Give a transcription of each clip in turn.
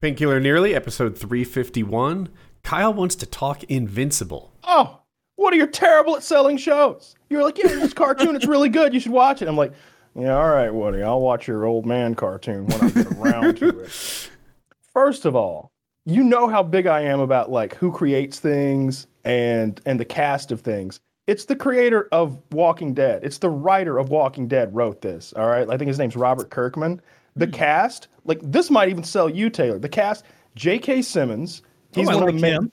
Painkiller Already, episode 351. Kyle wants to talk Invincible. Oh, what are you terrible at selling shows? You're like, yeah, this cartoon, it's really good. You should watch it. I'm like, yeah, all right, Woody, I'll watch your old man cartoon when I get around to it. First of all, you know how big I am about like who creates things and and the cast of things. It's the creator of Walking Dead. It's the writer of Walking Dead wrote this. All right. I think his name's Robert Kirkman. The cast, like this might even sell you, Taylor. The cast, J.K. Simmons. He's Oh, one like of the him.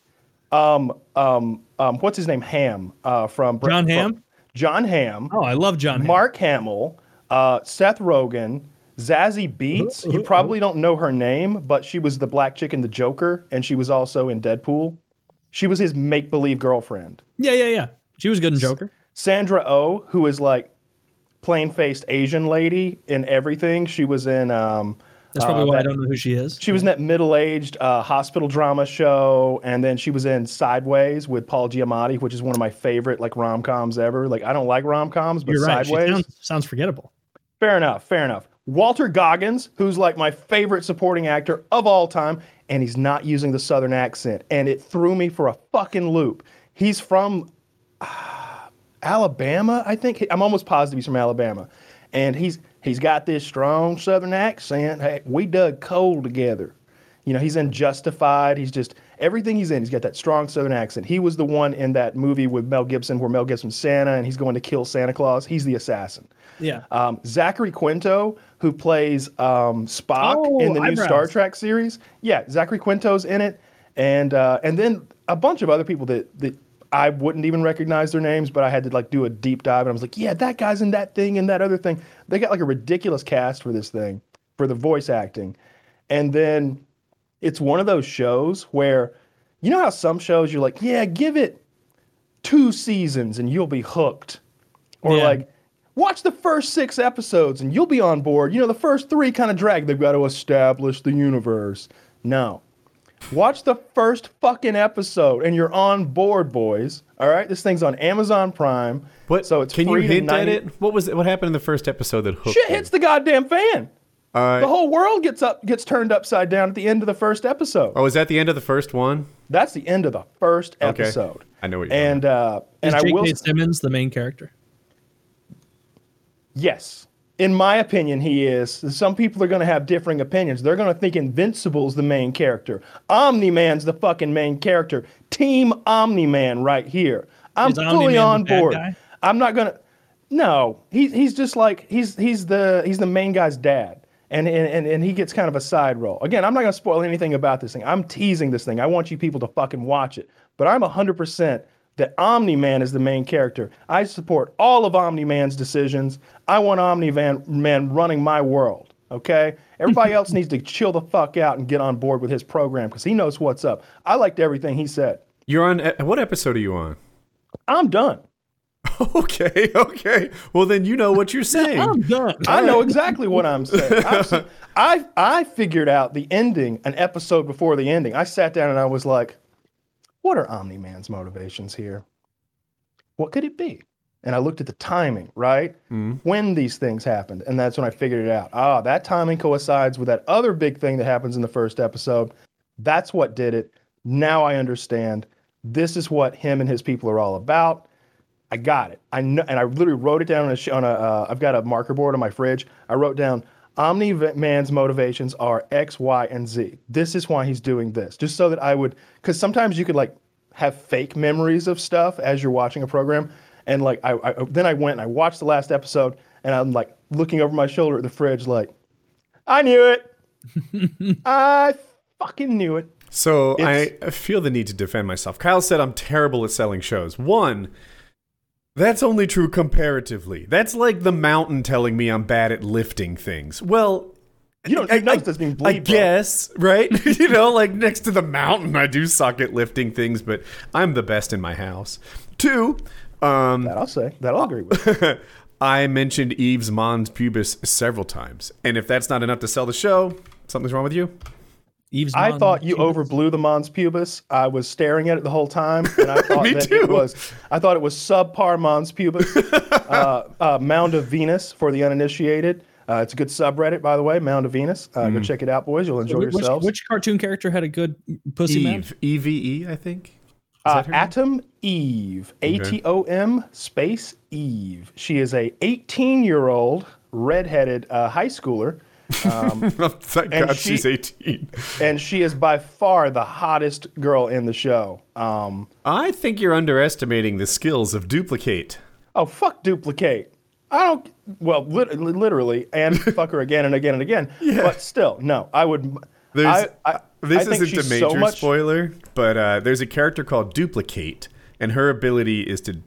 Um, um, um, what's his name? Ham. Uh, from John from- Hamm? Jon Hamm. Oh, I love John. Mark Hamill, uh, Seth Rogen, Zazie Beetz. You probably don't know her name, but she was the black chick in The Joker, and she was also in Deadpool. She was his make believe girlfriend. Yeah, yeah, yeah. She was good in Joker. Sandra Oh, who is like plain faced Asian lady in everything. She was in. Um, That's probably uh, why I that- don't know who she is. She was in that middle aged uh, hospital drama show, and then she was in Sideways with Paul Giamatti, which is one of my favorite like rom coms ever. Like I don't like rom coms, but You're right. Sideways. sounds, sounds forgettable. Fair enough. Fair enough. Walton Goggins, who's like my favorite supporting actor of all time, and he's not using the Southern accent, and it threw me for a fucking loop. He's from uh, Alabama, I think. I'm almost positive he's from Alabama, and he's he's got this strong Southern accent. Hey, we dug coal together. You know, he's in Justified. He's just everything he's in. He's got that strong Southern accent. He was the one in that movie with Mel Gibson, where Mel Gibson's Santa, and he's going to kill Santa Claus. He's the assassin. Yeah. Um, Zachary Quinto, who plays um, Spock Oh, in the new eyebrows. Star Trek series, yeah, Zachary Quinto's in it, and uh, and then a bunch of other people that that I wouldn't even recognize their names, but I had to like do a deep dive, and I was like, yeah, that guy's in that thing and that other thing. They got like a ridiculous cast for this thing, for the voice acting, and then it's one of those shows where, you know how some shows you're like, yeah, give it two seasons and you'll be hooked, or Yeah. like watch the first six episodes and you'll be on board. You know, the first three kind of drag. They've got to establish the universe. No. Watch the first fucking episode and you're on board, boys. All right, this thing's on Amazon Prime. What? So it's Can you free to hint at it? What was it? What happened in the first episode that hooked Shit you? hits the goddamn fan. Uh, The whole world gets up, gets turned upside down at the end of the first episode. oh, is that the end of the first one? That's the end of the first Okay. episode. I know what you're And uh, Is and I will J.K. Simmons the main character? Yes. In my opinion, he is. Some people are going to have differing opinions. They're going to think Invincible's the main character. Omni Man's the fucking main character. Team Omni Man right here. I'm Is fully on board. guy? I'm not going to. No, he's he's just like he's he's the he's the main guy's dad, and and and, and he gets kind of a side role. Again, I'm not going to spoil anything about this thing. I'm teasing this thing. I want you people to fucking watch it. But I'm 100 percent that Omni Man is the main character. I support all of Omni Man's decisions. I want Omni Man Man running my world. Okay, everybody else needs to chill the fuck out and get on board with his program because he knows what's up. I liked everything he said. You're on. uh, What episode are you on? I'm done. Okay, okay. Well, then you know what you're saying. I'm done. I know exactly what I'm saying. I'm s- I I figured out the ending an episode before the ending. I sat down and I was like, "What are Omni Man's motivations here? What could it be?" And I looked at the timing, right, when these things happened, and that's when I figured it out. Ah, that timing coincides with that other big thing that happens in the first episode. That's what did it. Now I understand. This is what him and his people are all about. I got it. I know, and I literally wrote it down on a. On a uh, I've got a marker board on my fridge. I wrote down Omni Man's motivations are X, Y, and Z. This is why he's doing this, just so that I would, because sometimes you could like have fake memories of stuff as you're watching a program, and like I, I then I went and I watched the last episode, and I'm like looking over my shoulder at the fridge, like I knew it. I fucking knew it. So It's- I feel the need to defend myself. Kyle said I'm terrible at selling shows. One, that's only true comparatively. That's like the mountain telling me I'm bad at lifting things. Well, You don't. I, Your nose I- doesn't even I bro. guess, right? you know, like next to the mountain, I do suck at lifting things, but I'm the best in my house. Two, um, That I'll say. That I'll agree with. I mentioned Eve's Mons Pubis several times, and if that's not enough to sell the show, something's wrong with you. Eve's I Mons thought you Pubis. overblew the Mons Pubis. I was staring at it the whole time, and I thought Me that too. it was. I thought it was subpar Mons Pubis, uh, uh, Mound of Venus for the uninitiated. Uh, it's a good subreddit, by the way, Mound of Venus. Uh, Go check it out, boys. You'll enjoy which, yourselves. which cartoon character had a good pussy man? Eve. E V E, I think. Is Uh, that her name? Atom Eve, A T O M space Eve. She is a 18 year old redheaded uh, high schooler, Thank and God she- she's 18. and she is by far the hottest girl in the show. Um, I think you're underestimating the skills of Duplicate. oh fuck, duplicate. I don't. Well, lit- literally, and fuck her again and again and again. But still, no. I would. There's, I, I, this I isn't a major so much, spoiler, but uh, there's a character called Duplicate, and her ability is to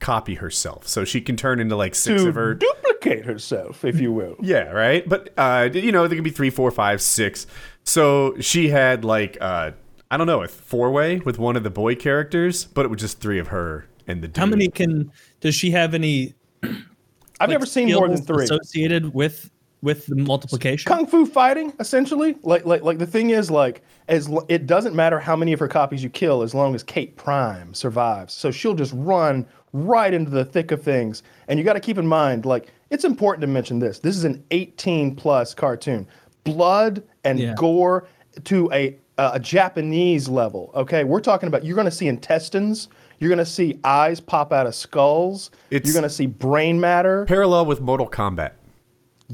copy herself. So she can turn into like six to of her. duplicate herself, if you will. Yeah, right. But uh, you know, there can be three, four, five, six. So she had like uh, I don't know, a four way with one of the boy characters, but it was just three of her and the dude. How many can does she have any I've never seen more than three. associated with with the multiplication? kung fu fighting essentially. Like like like the thing is like as l- it doesn't matter how many of her copies you kill as long as kate prime survives. So she'll just run right into the thick of things. And you got to keep in mind like it's important to mention this. This is an 18 plus cartoon. Blood and Yeah. gore to a a japanese level okay? We're talking about you're going to see intestines. You're going to see eyes pop out of skulls. It's- you're going to see brain matter. parallel with Mortal Kombat?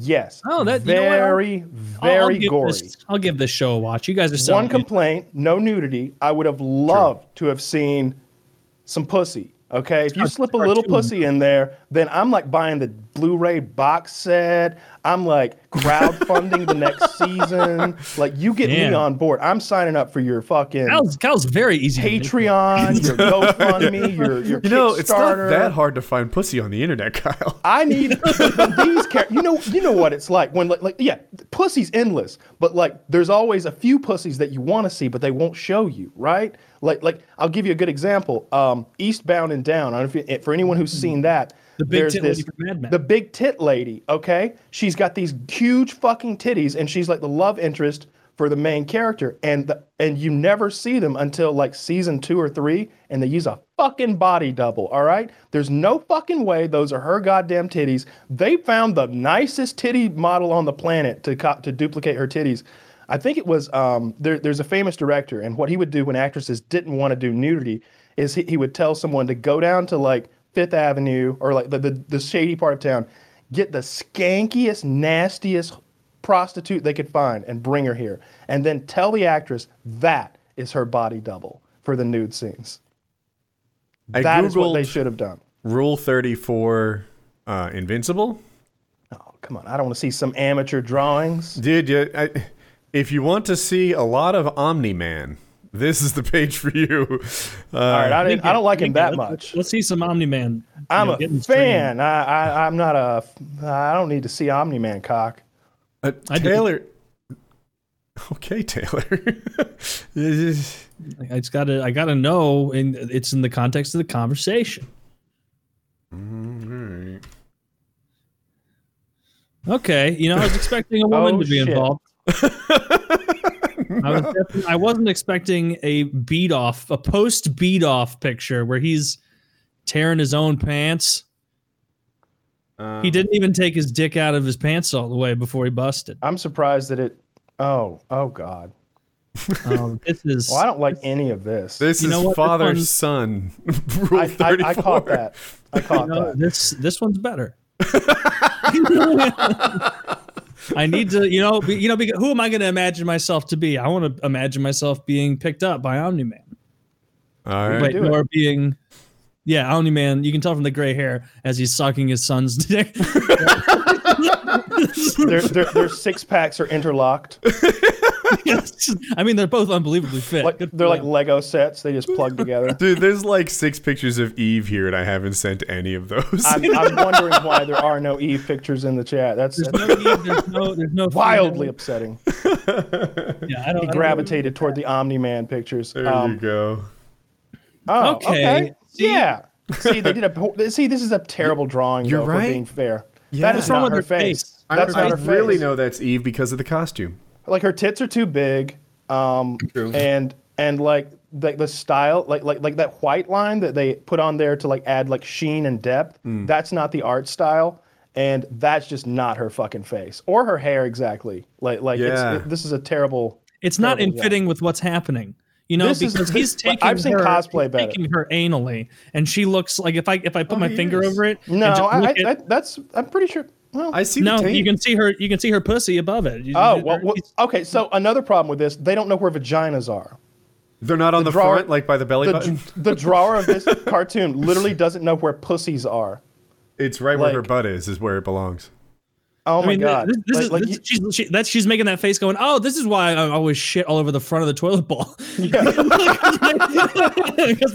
Yes Oh, that- you know very I'll- I'll very gory This, I'll give this show a watch. You guys are selling One me. complaint, no nudity. I would have loved to have seen some pussy. Okay, if you slip a little pussy in there, then I'm like buying the Blu-ray box set. I'm like crowdfunding the next season. Like you get me on board. I'm signing up for your fucking Kyle's, Kyle's very easy. Patreon, your GoFundMe, your your You know, it's not that hard to find pussy on the internet, Kyle. I need but these char- you know you know what it's like when like, like yeah pussy's endless but like there's always a few pussies that you want to see but they won't show you right like like I'll give you a good example. Um Eastbound and Down I don't know if you, for anyone who's seen that The big there's tit lady Mad Men. the big tit lady okay? She's got these huge fucking titties and she's like the love interest for the main character and the, and you never see them until like season 2 or 3 and they use a fucking body double all right? There's no fucking way those are her goddamn titties. They found the nicest titty model on the planet to co- to duplicate her titties I think it was um, there, there's a famous director, and what he would do when actresses didn't want to do nudity is he, he would tell someone to go down to like Fifth Avenue or like the, the, the shady part of town, get the skankiest, nastiest prostitute they could find and bring her here, and then tell the actress that is her body double for the nude scenes. I That is what they should have done. Rule 34 uh, Invincible. Oh, come on. I don't want to see some amateur drawings. Dude, yeah, I, if you want to see a lot of Omni Man, this is the page for you. Uh, All right. I, didn't, I don't like him that Let's- much. Let's see some Omni Man. I'm you know, a fan. I, I, I'm not a. I don't need to see Omni Man cock. uh, I Taylor. Okay, Taylor. This is- I just gotta, I gotta know, and it's in the context of the conversation. All right. Okay, you know, I was expecting a woman Oh, to be shit. involved. I was I wasn't expecting a beat off, a post beat off picture where he's tearing his own pants. uh, He didn't even take his dick out of his pants all the way before he busted. I'm surprised that it. Oh, oh God. Um, this is Well, I don't like any of this. This You know is what? This father one's- son rule I, I, 34. I caught that. I caught No, that. this this one's better. I need to, you know, be, you know, because who am I going to imagine myself to be? I want to imagine myself being picked up by Omni Man, All right. Wait, or being, yeah, Omni Man. You can tell from the gray hair as he's sucking his son's dick. Their, their, their six packs are interlocked. I mean, they're both unbelievably fit. Like they're like. Lego sets. They just plug together. Dude, there's like six pictures of Eve here, and I haven't sent any of those. I'm, I'm wondering why there are no Eve pictures in the chat. That's, There's that's no, need, there's no, there's no wildly upsetting. Yeah, I don't. He I don't gravitated toward the Omni Man pictures. there Um, you go. Oh, Okay. okay. See? Yeah. See, they did a. See, this is a terrible drawing. You're though, For right. being fair, Yeah. that is What's wrong not with her her face. face? I, That's I not her really face. know that's Eve because of the costume. Like her tits are too big, um, True. and and like the, the style, like like like that white line that they put on there to like add like sheen and depth. Hmm. That's not the art style. and that's just not her fucking face or her hair exactly. Like like Yeah. it's, it, this is a terrible. It's not Terrible, in yeah. fitting with what's happening. You know, This is- because he's taking I've seen her, cosplay he's better. taking her anally, and she looks like if I if I put Oh, my finger is. over it, No, I, I, I, that's I'm pretty sure. Well, I see no, the taint. you can see her. You can see her pussy above it. You- oh well, well, okay. So another problem with this, they don't know where vaginas are. They're not on the, drawer- front, like by the belly The, button. the drawer of this cartoon literally doesn't know where pussies are. It's right where her butt is, is where it belongs. Oh I my mean, god! this, this Like- is like this, you- she's she, that's she's making that face going. Oh, this is why I always shit all over the front of the toilet bowl because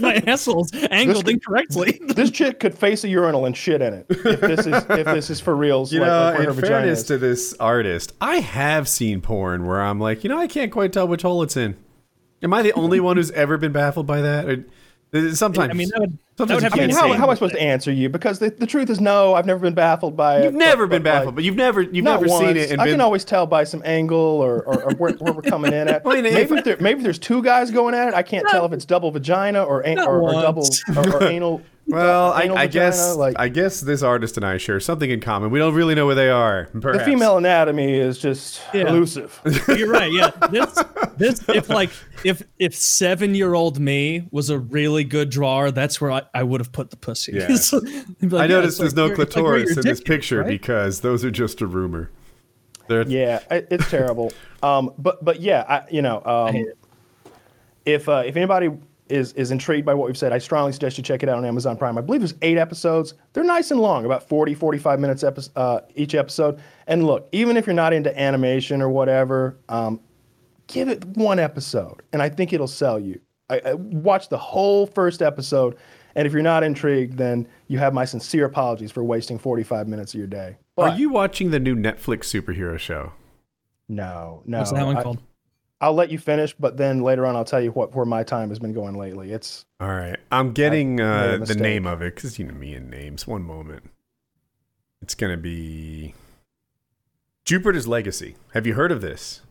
my asshole's angled incorrectly. this chick could face a urinal and shit in it if this is if this is for reals. You like, know, like where in her fairness is. to this artist, I have seen porn where I'm like, you know, I can't quite tell which hole it's in. Am I the only one who's ever been baffled by that? Or- Sometimes. I mean, that would, that Sometimes would have I mean, how, how am I supposed to answer you? Because the, the truth is, no, I've never been baffled by it. You've never but- been but, like, baffled, but you've never you've never once. seen it and I been can always tell by some angle or, or, or where, where we're coming in at. Well, you know, maybe, if- if there, maybe if there's two guys going at it, I can't tell if it's double vagina or, an, or, or double or, or anal. Well, I, I guess like I guess this artist and I share something in common. We don't really know where they are. the female anatomy is just Yeah. elusive. You're right. Yeah. This this if like if if seven year old me was a really good drawer, that's where I, I would have put the pussy. Yeah. So, like, I yeah, noticed it's there's like no where- like clitoris in this picture right? because those are just a rumor. They're, Yeah, it's terrible. Um, but but yeah, I, you know, um, hate if uh, if anybody is is intrigued by what we've said, I strongly suggest you check it out on Amazon Prime. I believe there's eight episodes. They're nice and long, about 40, 45 minutes epi- uh, each episode. And look, even if you're not into animation or whatever, um, give it one episode, and I think it'll sell you. I, I watch the whole first episode, and if you're not intrigued, then you have my sincere apologies for wasting 45 minutes of your day. are you watching the new Netflix superhero show? no, no. What's that one I- called? I'll let you finish, but then later on I'll tell you what where my time has been going lately. It's All right, I'm getting uh, the name of it because you know me and names. One moment, it's gonna be Jupiter's Legacy. Have you heard of this?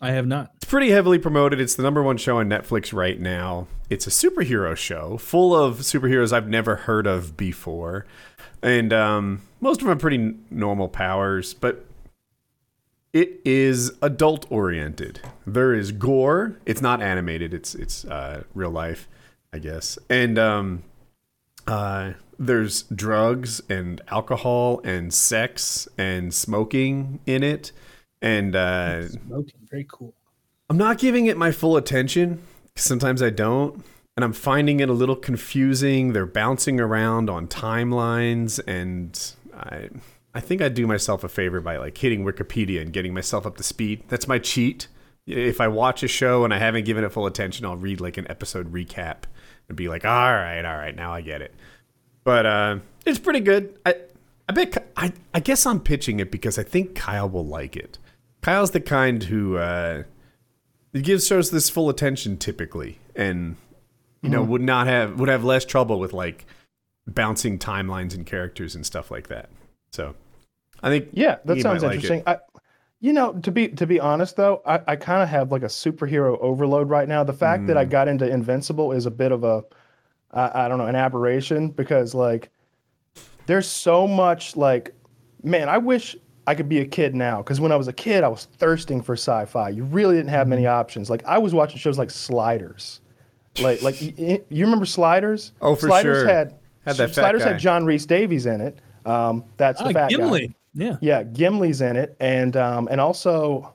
I have not. It's pretty heavily promoted. It's the number one show on Netflix right now. It's a superhero show full of superheroes I've never heard of before. And um, most of them have pretty n- normal powers, but it is adult oriented. There is gore. It's not animated. It's it's uh, real life, I guess. And um, uh, there's drugs and alcohol and sex and smoking in it. And uh, Smoking, very cool. I'm not giving it my full attention. Sometimes I don't. And I'm finding it a little confusing. They're bouncing around on timelines and I I think I'd do myself a favor by like hitting Wikipedia and getting myself up to speed. That's my cheat. If I watch a show and I haven't given it full attention, I'll read like an episode recap and be like, "All right, all right, now I get it." But uh it's pretty good. I I bet I I guess I'm pitching it because I think Kyle will like it. Kyle's the kind who uh gives shows this full attention typically and you know would not have would have less trouble with like bouncing timelines and characters and stuff like that so i think yeah, that he sounds might like it. interesting. I, you know, to be to be honest though, I, I kind of have like a superhero overload right now. The fact that I Mm. got into Invincible is a bit of a I, I don't know an aberration because like there's so much like man, I wish I could be a kid now because when I was a kid, I was thirsting for sci-fi. You really didn't have many options. Like I was watching shows like Sliders, like like y- y- you remember Sliders? Oh, for Sliders sure. had Had that fat Sliders guy. had John Rhys-Davies in it. Um, that's the Ah, fat guy. Gimli. Yeah. Yeah, Gimli's in it, and um, and also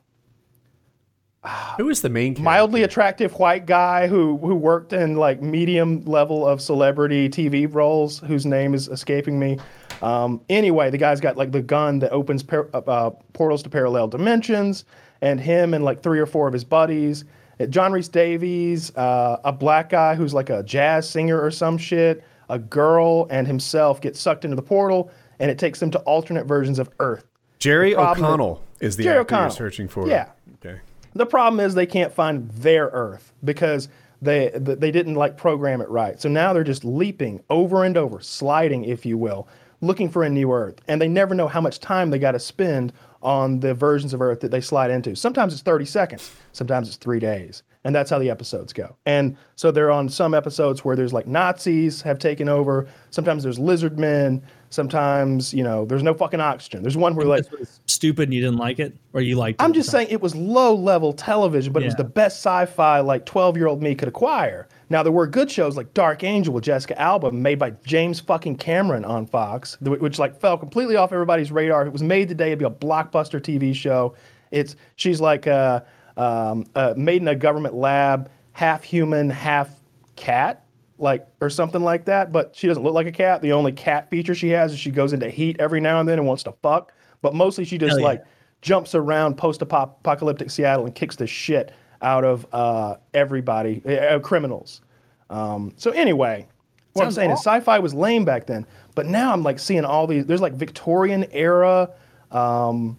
who is the main character? mildly attractive white guy who who worked in like medium level of celebrity TV roles, whose name is escaping me. Um, anyway, the guy's got like the gun that opens par- uh, uh, portals to parallel dimensions, and him and like three or four of his buddies. John Rhys-Davies, uh, a black guy who's like a jazz singer or some shit, a girl, and himself get sucked into the portal, and it takes them to alternate versions of Earth. jerry o'connell is the Jerry actor you're O'Connell. searching for Yeah. okay The problem is they can't find their Earth because they they didn't like program it right. So now they're just leaping over and over, sliding, if you will, looking for a new Earth, and they never know how much time they got to spend on the versions of Earth that they slide into. Sometimes it's 30 seconds. sometimes it's three days. And that's how the episodes go. And so they're on some episodes where there's like Nazis have taken over. Sometimes there's lizard men. Sometimes, you know, there's no fucking oxygen. There's one where like Stupid and you didn't like it? Or you liked it? I'm just saying it was low level television, but it was the best sci-fi like 12 year old me could acquire. Now there were good shows like Dark Angel with Jessica Alba, made by James fucking Cameron on Fox, which like fell completely off everybody's radar. It was made today, it'd be a blockbuster TV show. It's she's like uh, um, uh, made in a government lab, half human, half cat, like or something like that. But she doesn't look like a cat. The only cat feature she has is she goes into heat every now and then and wants to fuck. But mostly she just yeah. like jumps around post-apocalyptic Seattle and kicks the shit out of uh, everybody, uh, criminals. Um, so anyway, what I'm Sounds saying is sci-fi was lame back then, but now I'm like seeing all these. There's like Victorian era, um,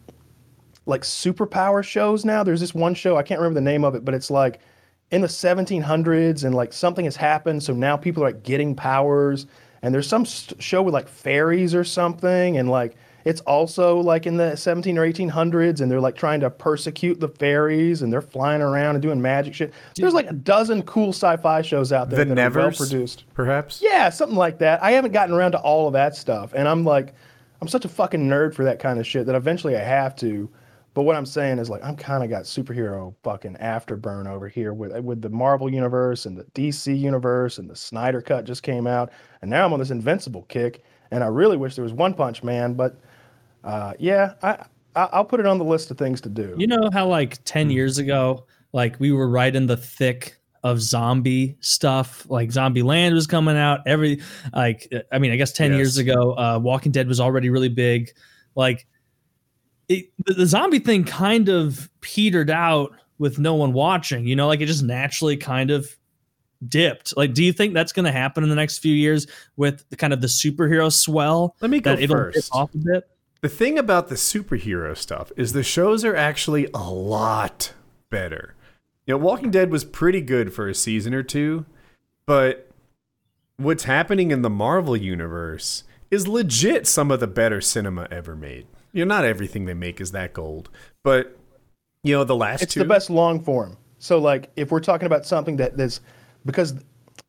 like superpower shows now. There's this one show I can't remember the name of it, but it's like in the 1700s and like something has happened, so now people are like getting powers. And there's some st- show with like fairies or something, and like it's also like in the 17 or 1800s, and they're like trying to persecute the fairies, and they're flying around and doing magic shit. There's like a dozen cool sci-fi shows out there The that are well produced. perhaps. Yeah, something like that. I haven't gotten around to all of that stuff, and I'm like, I'm such a fucking nerd for that kind of shit that eventually I have to. But what I'm saying is like I'm kind of got superhero fucking afterburn over here with with the Marvel universe and the DC universe and the Snyder cut just came out, and now I'm on this Invincible kick, and I really wish there was One Punch Man, but uh, yeah, I, I I'll put it on the list of things to do. You know how like Hmm. 10 years ago, like we were right in the thick of zombie stuff. Like Zombie Land was coming out. Every like I mean, I guess 10 years ago, uh Walking Dead was already really big. Like it, the, zombie thing kind of petered out with no one watching, you know, like it just naturally kind of dipped. Like, do you think that's going to happen in the next few years with the kind of the superhero swell? Let me go that it'll first. off a bit. The thing about the superhero stuff is the shows are actually a lot better. You know, Walking Dead was pretty good for a season or two, but what's happening in the Marvel universe is legit some of the better cinema ever made. You know, not everything they make is that gold, but you know, the last it's two the best long form. So like if we're talking about something that that's because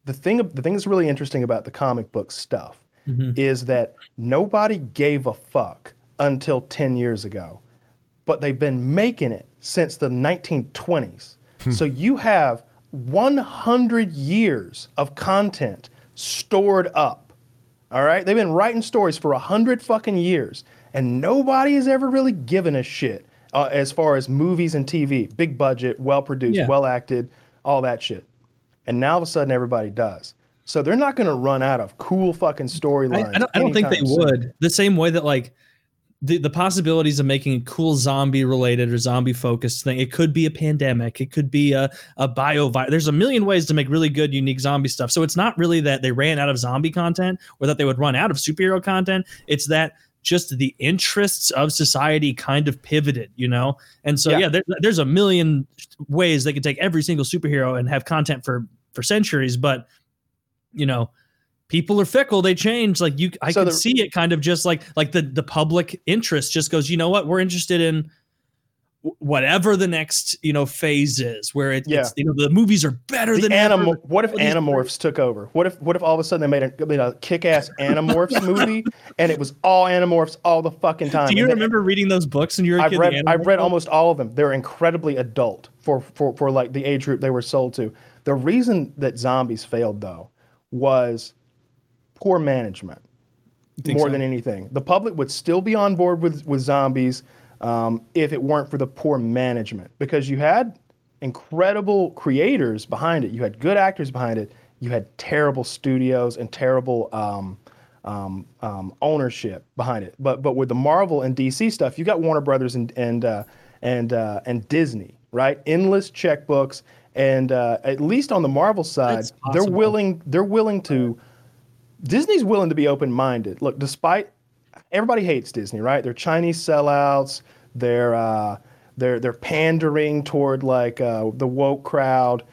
the thing the thing that's really interesting about the comic book stuff mm-hmm. is that nobody gave a fuck until 10 years ago. But they've been making it since the 1920s. Hmm. so you have 100 years of content stored up. All right? They've been writing stories for 100 fucking years and nobody has ever really given a shit uh, as far as movies and TV, big budget, well produced, Yeah. well acted, all that shit. And now all of a sudden everybody does. So they're not going to run out of cool fucking I, storylines. I don't, I don't think they soon. would. The same way that like the, the possibilities of making a cool zombie related or zombie focused thing. It could be a pandemic. It could be a, a bio There's a million ways to make really good, unique zombie stuff. So it's not really that they ran out of zombie content or that they would run out of superhero content. It's that just the interests of society kind of pivoted, you know? And so, Yeah. yeah, there, there's a million ways they could take every single superhero and have content for, for centuries. But, you know, people are fickle they change like you i So could the- see it kind of just like like the the public interest just goes you know what we're interested in whatever the next you know phase is where it, Yeah. it's you know the movies are better The than animal. ever. What if these- Animorphs took over? What if what if all of a sudden they made a, made a kick-ass Animorphs movie and it was all Animorphs all the fucking time? do you And they- remember reading those books when you were a I've kid read I've read almost all of them. They're incredibly adult for, for for like the age group they were sold to. The reason that zombies failed though was poor management more so? than anything. The public would still be on board with with zombies um, if it weren't for the poor management because you had incredible creators behind it. You had good actors behind it. You had terrible studios and terrible um, um, um, ownership behind it. But but with the Marvel and DC stuff, you got Warner Brothers and and uh, and uh, and Disney, right? Endless checkbooks, and uh, at least on the Marvel side, they're willing they're willing to. Disney's willing to be open minded. Look, despite everybody hates Disney, right? They're Chinese sellouts. They're uh, they're they're pandering toward like uh, the woke crowd.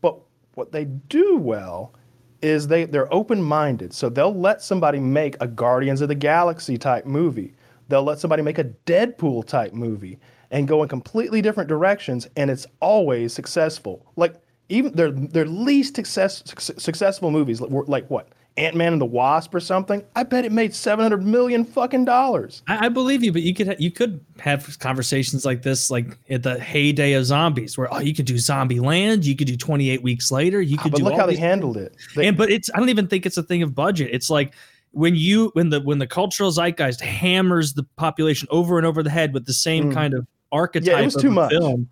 But what they do well is they they're open minded. So they'll let somebody make a Guardians of the Galaxy type movie. They'll let somebody make a Deadpool type movie, and go in completely different directions, and it's always successful. Like even their their least success, suc- successful movies, like what Ant Man and the Wasp or something. I bet it made seven hundred million fucking dollars. I, I believe you, but you could ha- you could have conversations like this, like at the heyday of zombies, where oh, you could do Zombie Land, you could do Twenty Eight Weeks Later, you could do. But do. look how they handled it. They- and but it's I don't even think it's a thing of budget. It's like when you when the when the cultural zeitgeist hammers the population over and over the head with the same Mm. kind of archetype yeah, it was of too much. film.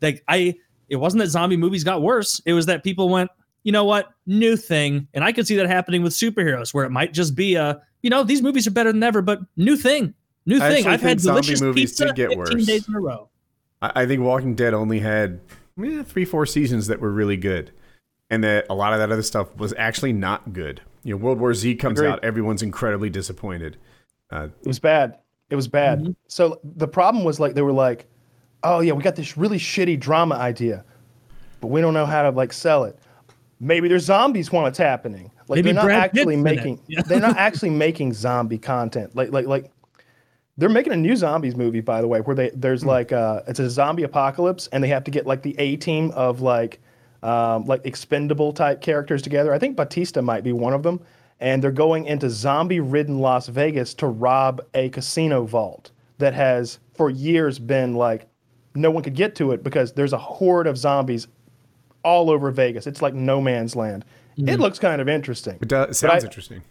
Like I, it wasn't that zombie movies got worse. It was that people went, you know what, new thing, and I could see that happening with superheroes, where it might just be a, you know, these movies are better than ever, but new thing, new I thing. I've had think zombie delicious movies pizza did get 15 worse. days in a row. I, I think Walking Dead only had eh, three, four seasons that were really good, and that a lot of that other stuff was actually not good. You know, World War Z comes Agreed. out, everyone's incredibly disappointed. Uh, It was bad. It was bad. Mm-hmm. So the problem was like they were like, "Oh yeah, we got this really shitty drama idea, but we don't know how to like sell it. Maybe there's zombies while it's happening. Like Maybe they're not Brad actually in making Yeah. they're not actually making zombie content. Like like like they're making a new zombies movie by the way, where they there's Hmm. like uh it's a zombie apocalypse and they have to get like the A team of like um, like expendable type characters together. I think Batista might be one of them. And they're going into zombie ridden Las Vegas to rob a casino vault that has for years been like no one could get to it because there's a horde of zombies all over Vegas. It's like no man's land. It looks kind of interesting. it, does, it sounds I- interesting.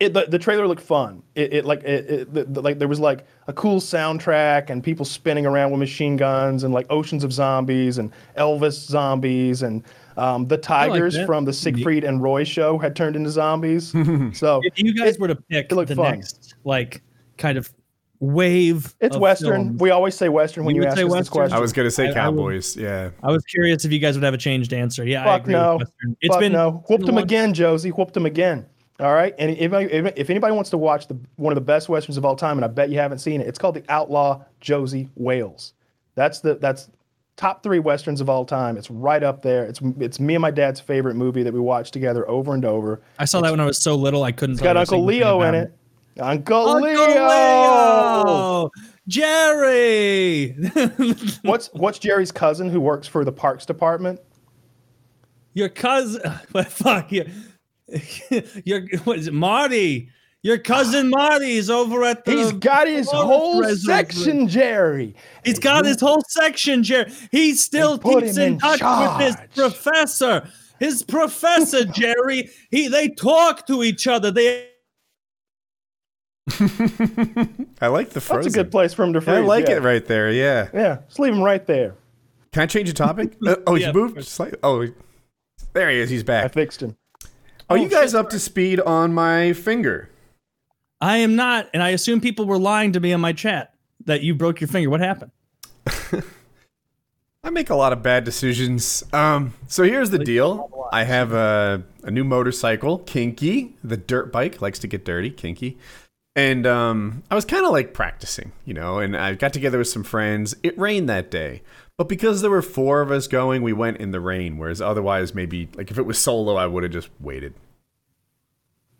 It, the, the trailer looked fun. It, it like it, it the, the- like there was like a cool soundtrack and people spinning around with machine guns and like oceans of zombies and Elvis zombies and um, the tigers that. from the Siegfried and Roy show had turned into zombies. so If you guys It- were to pick the fun. next like kind of wave, it's of Western. films, We always say Western when You you, ask say us this Western? question. I was gonna say I- I would- Cowboys. yeah, I was curious if you guys would have a changed answer. Yeah, I Fuck agree. no. With Western. It's Fuck been no. Whooped been a him again, Josey. Whooped him again. All right. And if, if, if anybody wants to watch the one of the best westerns of all time, and I bet you haven't seen it, it's called The Outlaw Josey Wales. That's the that's top three westerns of all time. It's right up there. It's it's me and my dad's favorite movie that we watched together over and over. I saw that when I was so little I couldn't. It's got Uncle Leo in it. Uncle, Uncle Leo. Leo! Jerry. What's what's Jerry's cousin who works for the Parks Department? Your cousin. Fuck you. Your what is it, Marty? Your cousin Marty's over at the. He's got his whole section, Jerry. He's got his whole section, Jerry. He still keeps in, in touch with his professor. His professor, Jerry. He they talk to each other. They I like the That's frozen. a good place for him to freeze. I like yeah. it right there. Yeah. Yeah, just leave him right there. Can I change the topic? Uh, oh, he's Yeah, moved. Slightly. Oh, there he is. He's back. I fixed him. Are you guys up to speed on my finger? I am not, and I assume people were lying to me in my chat that you broke your finger. What happened? I make a lot of bad decisions. Um, so here's the deal. I have a, a new motorcycle, Kinky. The dirt bike likes to get dirty, Kinky. And um, I was kind of like practicing, you know, and I got together with some friends. It rained that day. But because there were four of us going, we went in the rain, whereas otherwise, maybe, like if it was solo, I would have just waited.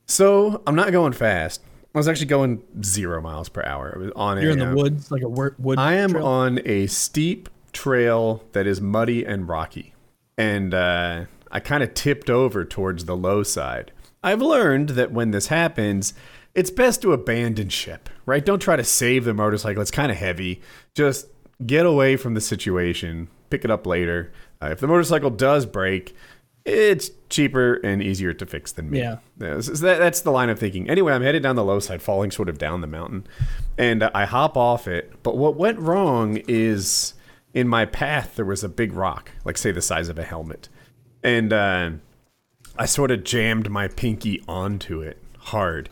So I'm not going fast. I was actually going zero miles per hour. I was on You're a, in the uh, woods, like a wood. I am trail? on a steep trail that is muddy and rocky, and uh, I kind of tipped over towards the low side. I've learned that when this happens, it's best to abandon ship, right? Don't try to save the motorcycle. It's kind of heavy. Just get away from the situation. Pick it up later. Uh, if the motorcycle does break, it's cheaper and easier to fix than me. Yeah. Yeah, so that, that's the line of thinking. Anyway, I'm headed down the low side, falling sort of down the mountain, and I hop off it. But what went wrong is in my path there was a big rock, like say the size of a helmet, and uh, I sort of jammed my pinky onto it hard,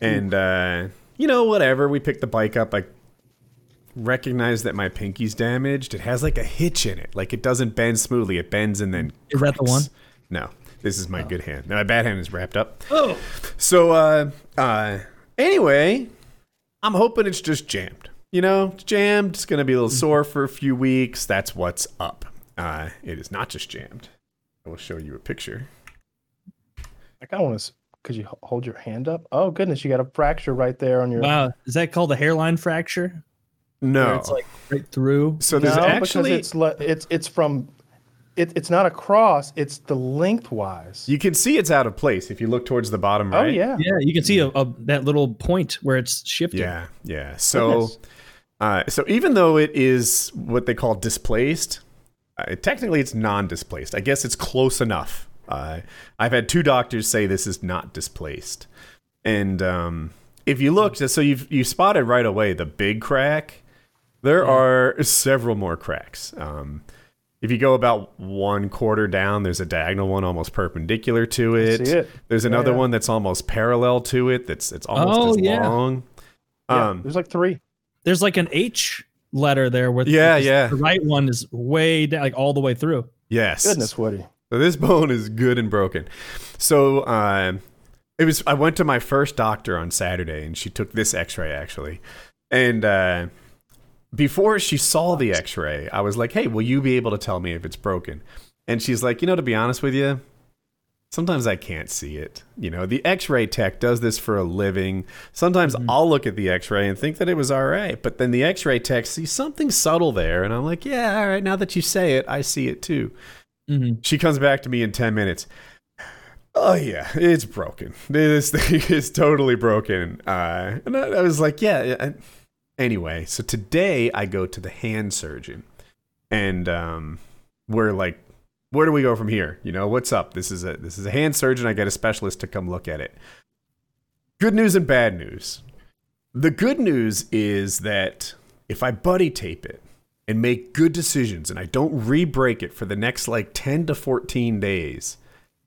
and uh, you know whatever. We picked the bike up. I recognize that my pinky's damaged. It has like a hitch in it, like it doesn't bend smoothly. It bends and then Is that the one? No, this is my good hand. Now, my bad hand is wrapped up. Oh, So, uh, uh, anyway, I'm hoping it's just jammed. You know, it's jammed. It's gonna be a little sore for a few weeks. That's what's up. Uh, it is not just jammed. I will show you a picture. I kind of want to. Could you hold your hand up? Oh goodness, you got a fracture right there on your. wow. Is that called a hairline fracture? Where No. it's like right through. so there's no, actually because it's le- it's it's from it, it's not across, it's the lengthwise. you can see it's out of place if you look towards the bottom oh right. yeah. Yeah, you can see a, a that little point where it's shifted. Yeah, yeah. So, Goodness. uh, so even though it is what they call displaced, uh, technically it's non-displaced. I guess it's close enough. Uh, I've had two doctors say this is not displaced, and um, if you look, so you've you spotted right away the big crack. There are several more cracks. Um, if you go about one quarter down, there's a diagonal one almost perpendicular to it. it. There's another yeah. one that's almost parallel to it. That's it's almost Oh, as yeah. long. Yeah, Um, there's like three. There's like an H letter there with Yeah, with yeah. The right one is way down, like all the way through. yes. Goodness, Woody. So this bone is good and broken. So uh, it was. I went to my first doctor on Saturday, and she took this X-ray actually. And uh, before she saw the X-ray, I was like, "Hey, will you be able to tell me if it's broken?" And she's like, "You know, to be honest with you." Sometimes I can't see it. You know, the x ray tech does this for a living. Sometimes I'll look at the x ray and think that it was all right, but then the x ray tech sees something subtle there, and I'm like, yeah, all right, now that you say it, I see it too. Hmm She comes back to me in 10 minutes. Oh, yeah, it's broken. This thing is totally broken. Uh, and I, I was like, yeah. I- Anyway, so today I go to the hand surgeon, and um, we're like, where do we go from here? You know, what's up? This is a this is a hand surgeon. I get a specialist to come look at it. Good news and bad news. The good news is that if I buddy tape it and make good decisions and I don't re-break it for the next like 10 to 14 days,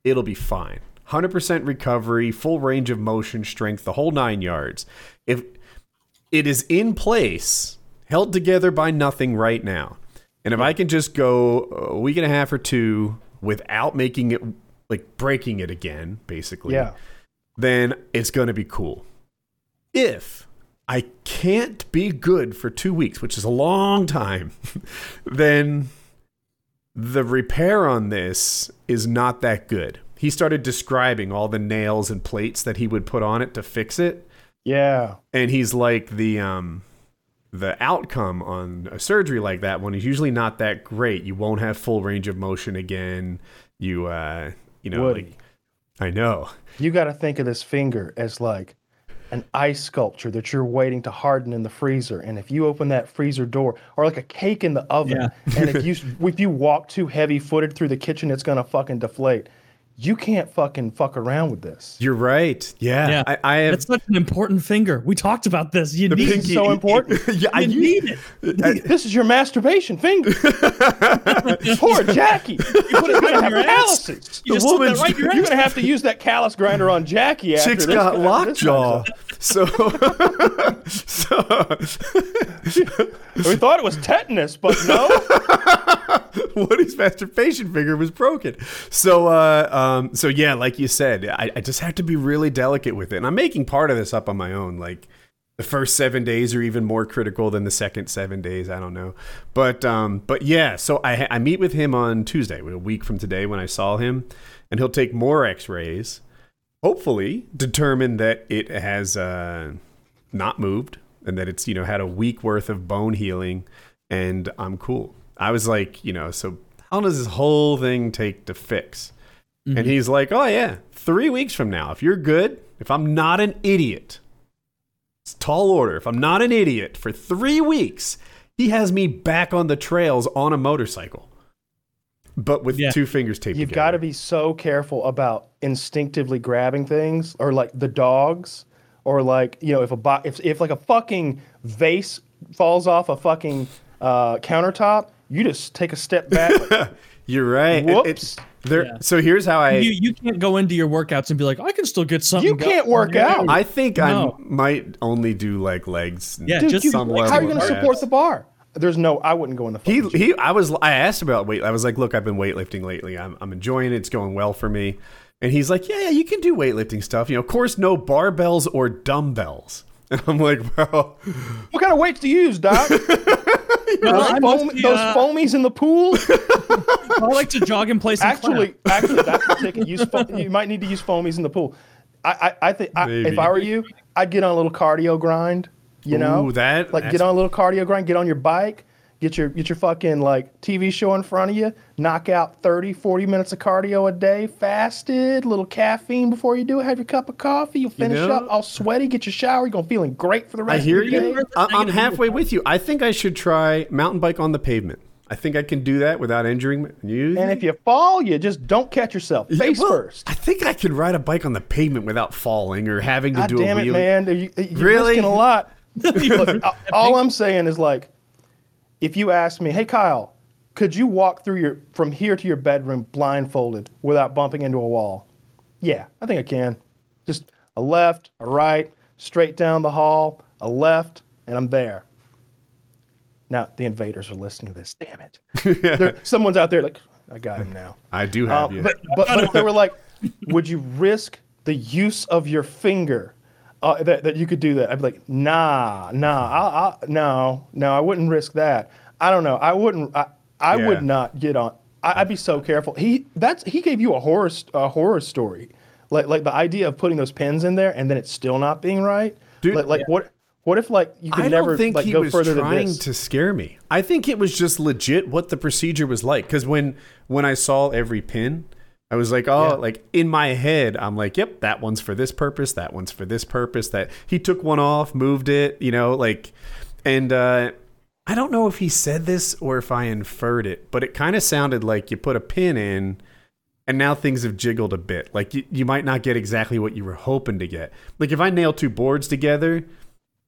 it'll be fine. 100% recovery, full range of motion, strength, the whole 9 yards. If it is in place, held together by nothing right now. And if I can just go a week and a half or two without making it like breaking it again, basically Yeah. then it's going to be cool. If I can't be good for two weeks, which is a long time, then the repair on this is not that good. He started describing all the nails and plates that he would put on it to fix it. Yeah. And he's like the um the outcome on a surgery like that one is usually not that great. You won't have full range of motion again. You uh you know Woody. like I know. You got to think of this finger as like an ice sculpture that you're waiting to harden in the freezer. And if you open that freezer door, or like a cake in the oven, Yeah. and if you if you walk too heavy footed through the kitchen, it's gonna fucking deflate. You can't fucking fuck around with this. You're right. Yeah, Yeah. I, I have. That's such an important finger. We talked about this. You need pinky- so important. yeah, I You use- need it. This is your masturbation finger. Poor Jackie. You're gonna, right in have your ass. calluses. You just slip that right in your You're ass. gonna have to use that callus grinder on Jackie after Chick's this. got lockjaw. So, so We thought it was tetanus, but no. Woody's masturbation finger was broken. So, uh, um, so yeah, like you said, I, I just have to be really delicate with it. And I'm making part of this up on my own. Like the first seven days are even more critical than the second seven days. I don't know, but um, but yeah. So I I meet with him on Tuesday, a week from today when I saw him, and he'll take more X-rays. Hopefully, determine that it has uh, not moved and that it's you know had a week worth of bone healing, and I'm cool. I was like, you know, so how long does this whole thing take to fix? And he's like, oh yeah, three weeks from now, if you're good, if I'm not an idiot, it's tall order. If I'm not an idiot for three weeks, he has me back on the trails on a motorcycle, but with Yeah. two fingers taped You've got to be so careful about instinctively grabbing things, or like the dogs, or like you know, if a bo- if if like a fucking vase falls off a fucking uh, countertop, you just take a step back. like, You're right. It- Whoops. it's- there. Yeah. So here's how I. You you can't go into your workouts and be like, I can still get something. You can't work out. I think No. I might only do like legs. Yeah, Dude, just you- some how are you going to support the bar? There's no. I wouldn't go in the. He fucking he. I was. I asked about weight. I was like, look, I've been weightlifting lately. I'm I'm enjoying it. It's going well for me. And he's like, yeah, yeah, you can do weightlifting stuff. You know, of course, no barbells or dumbbells. And I'm like, well, What kind of weights do you use, Doc? Well, those, I foam, must be, those uh, foamies in the pool. I like to jog in place. And actually, actually, that's the ticket. Use fo- you might need to use foamies in the pool. I, I, I think I, if I were you, I'd get on a little cardio grind You know, Ooh, that like get on a little cardio grind, get on your bike, get your get your fucking like TV show in front of you, knock out 30, 40 minutes of cardio a day, fasted, little caffeine before you do it, have your cup of coffee, you'll finish know- up all sweaty, get your shower, you're gonna feeling great for the I rest hear of your day. you. I- I'm halfway with you. I think I should try mountain bike on the pavement. I think I can do that without injuring you. And if you fall, you just don't catch yourself. Face Well, first. I think I could ride a bike on the pavement without falling or having to God do damn a it, wheelie. man. You, you're Really? risking a lot. Look, all I'm saying is like, if you ask me, hey Kyle, could you walk through your from here to your bedroom blindfolded without bumping into a wall? Yeah, I think I can. Just a left, a right, straight down the hall, a left, and I'm there. Now the invaders are listening to this. Damn it! There- someone's out there like, I got him now. I do have Uh, you. but, but, but if they were like, would you risk the use of your finger uh, that, that you could do that? I'd be like, nah, nah, I, I, no, no, I wouldn't risk that. I don't know. I wouldn't. I, I Yeah. would not get on. I, I'd be so careful. He that's he gave you a horror a horror story, like like the idea of putting those pins in there and then it's still not being right. Dude, like, like what what if like you could I never don't think like he go was further than trying this? to scare me. I think it was just legit what the procedure was like. Because when when I saw every pin, I was like, oh, Yeah. like in my head, I'm like, yep, that one's for this purpose, that one's for this purpose. That he took one off, moved it, you know, like, and uh, I don't know if he said this or if I inferred it, but it kind of sounded like you put a pin in. And now things have jiggled a bit. Like you, you might not get exactly what you were hoping to get. Like if I nail two boards together,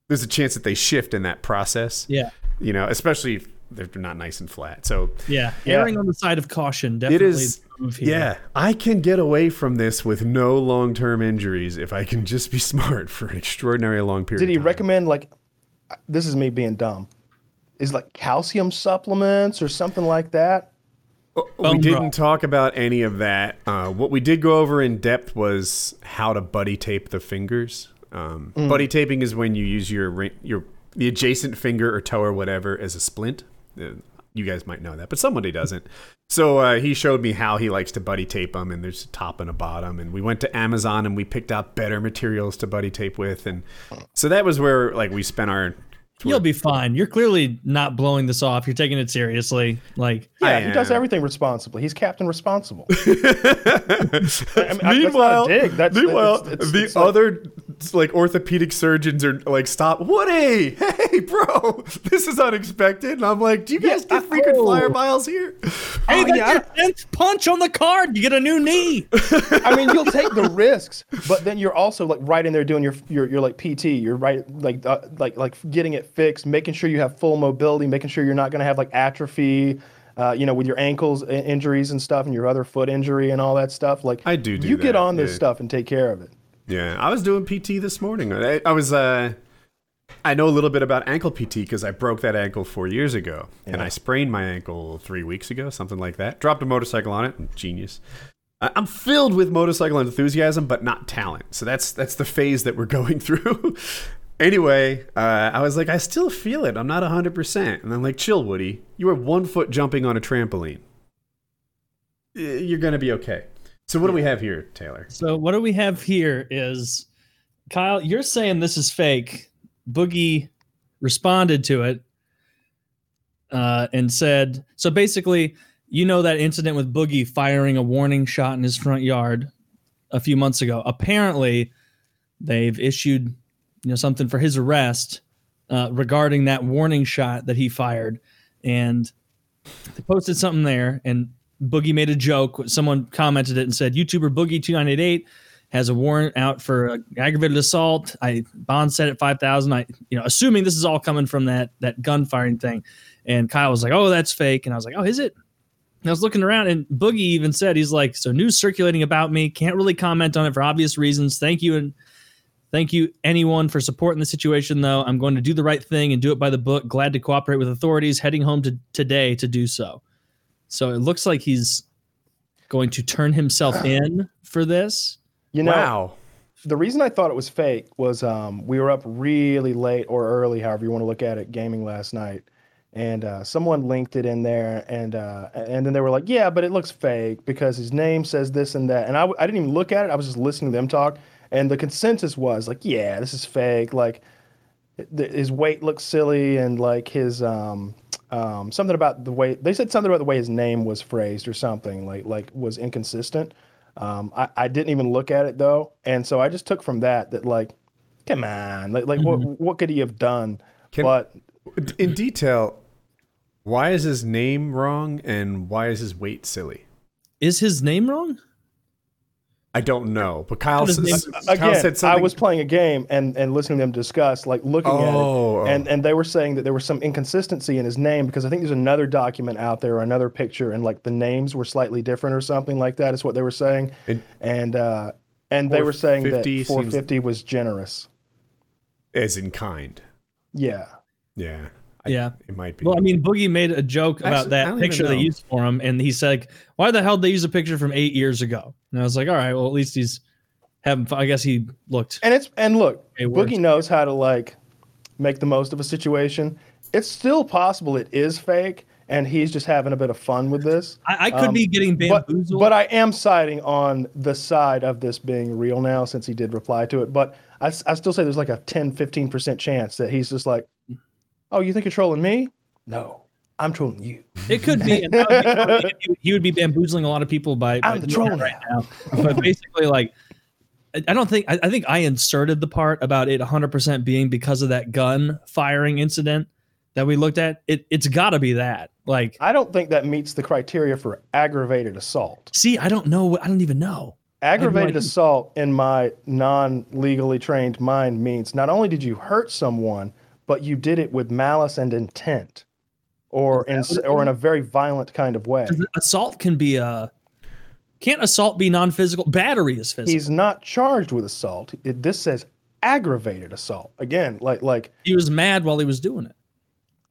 there's a chance that they shift in that process. Yeah. You know, especially if they're not nice and flat. So Yeah. Yeah. Erring on the side of caution. Definitely. is. the move here. Yeah, I can get away from this with no long term injuries if I can just be smart for an extraordinary long period. Did he of time. recommend like this is me being dumb? Is like calcium supplements or something like that? We Bone didn't broth. talk about any of that. Uh, what we did go over in depth was how to buddy tape the fingers. Um, Mm. Buddy taping is when you use your your the adjacent finger or toe or whatever as a splint. Uh, you guys might know that, but somebody doesn't. So uh, he showed me how he likes to buddy tape them, and there's a top and a bottom. And we went to Amazon and we picked out better materials to buddy tape with, and so that was where like we spent our. You'll be fine. You're clearly not blowing this off. You're taking it seriously. Like, Yeah, he does everything responsibly. He's captain responsible. I mean, I- that's meanwhile. That's- meanwhile, it's- it's- the it's like- other like orthopedic surgeons are like, "Stop, Woody! Hey, bro, this is unexpected." And I'm like, "Do you guys Yeah, get freaking oh. flyer miles here?" hey, Oh, that's yeah, your tenth punch on the card. You get a new knee. I mean, you'll take the risks, but then you're also like right in there doing your your, your like PT. You're right like uh, like like getting it fixed, making sure you have full mobility, making sure you're not going to have like atrophy. Uh, you know, with your ankles injuries and stuff, and your other foot injury and all that stuff. Like I do do you get on this yeah. stuff and take care of it. Yeah, I was doing PT this morning. I, I was. uh I know a little bit about ankle PT because I broke that ankle four years ago, and I sprained my ankle three weeks ago, something like that. Dropped a motorcycle on it, genius. I- I'm filled with motorcycle enthusiasm, but not talent. So that's that's the phase that we're going through. anyway, uh, I was like, I still feel it. I'm not 100, percent and I'm like, chill, Woody. You are one foot jumping on a trampoline. You're gonna be okay. So what do we have here, Taylor? So what do we have here is Kyle, you're saying this is fake. Boogie responded to it uh, and said, so basically, you know that incident with Boogie firing a warning shot in his front yard a few months ago. Apparently, they've issued you know something for his arrest uh, regarding that warning shot that he fired, and they posted something there, and Boogie made a joke. Someone commented it and said, "YouTuber Boogie two nine eight eight has a warrant out for aggravated assault. I bond set at five thousand. I, you know, assuming this is all coming from that that gun firing thing." And Kyle was like, "Oh, that's fake," and I was like, "Oh, is it?" And I was looking around, and Boogie even said, "He's like, so news circulating about me. Can't really comment on it for obvious reasons. Thank you and." Thank you, anyone, for supporting the situation, though. I'm going to do the right thing and do it by the book. Glad to cooperate with authorities. Heading home to today to do so. So it looks like he's going to turn himself in for this. You know, wow. the reason I thought it was fake was um, we were up really late or early, however you want to look at it, gaming last night, and uh, someone linked it in there, and uh, and then they were like, "Yeah, but it looks fake because his name says this and that," and I, w- I didn't even look at it. I was just listening to them talk, and the consensus was like, "Yeah, this is fake." Like, his weight looks silly and like his um um something about the way they said something about the way his name was phrased or something like like was inconsistent. Um, I, I didn't even look at it though, and so I just took from that that like, come on, like like what what could he have done? Can- but In detail, why is his name wrong and why is his weight silly? Is his name wrong? I don't know, but Kyle, What is s- name- Kyle said something. I was playing a game and, and listening to them discuss, like looking Oh, at oh. it, and, and they were saying that there was some inconsistency in his name because I think there's another document out there or another picture, and like the names were slightly different or something like that. Is what they were saying, And- and uh, and they were saying that 450 seems- 450 was generous. as in kind. Yeah, Yeah. I- Yeah. It might be. Well, I mean, Boogie made a joke about I that picture they know. used for him, and he said, "Why the hell did they use a picture from eight years ago?" And I was like, "All right, well, at least he's having. Fun. I guess he looked. and it's and look, It works. Boogie knows how to like make the most of a situation. It's still possible it is fake, and he's just having a bit of fun with this. I, I could Um, be getting but, bamboozled. but I am siding on the side of this being real now since he did reply to it. But I, I still say there's like a 10, 15% chance that he's just like, oh, you think you're trolling me? No, I'm trolling you. It could be. and that would be- he would- he would be bambooling a lot of people by, by I'm the doing troll right now. But basically, like, I- I don't think I, I think I inserted the part about it 100 percent being because of that gun firing incident that we looked at. It it's got to be that. Like, I don't think that meets the criteria for aggravated assault. see, I don't know. I don't even know. Aggravated idea. assault, in my non legally trained mind, means not only did you hurt someone, but you did it with malice and intent. Or in, Is that what it or in a very violent kind of way. Assault can be a. Can't assault be non-physical? Battery is physical. He's not charged with assault. It, this says aggravated assault. Again, like like he was mad while he was doing it.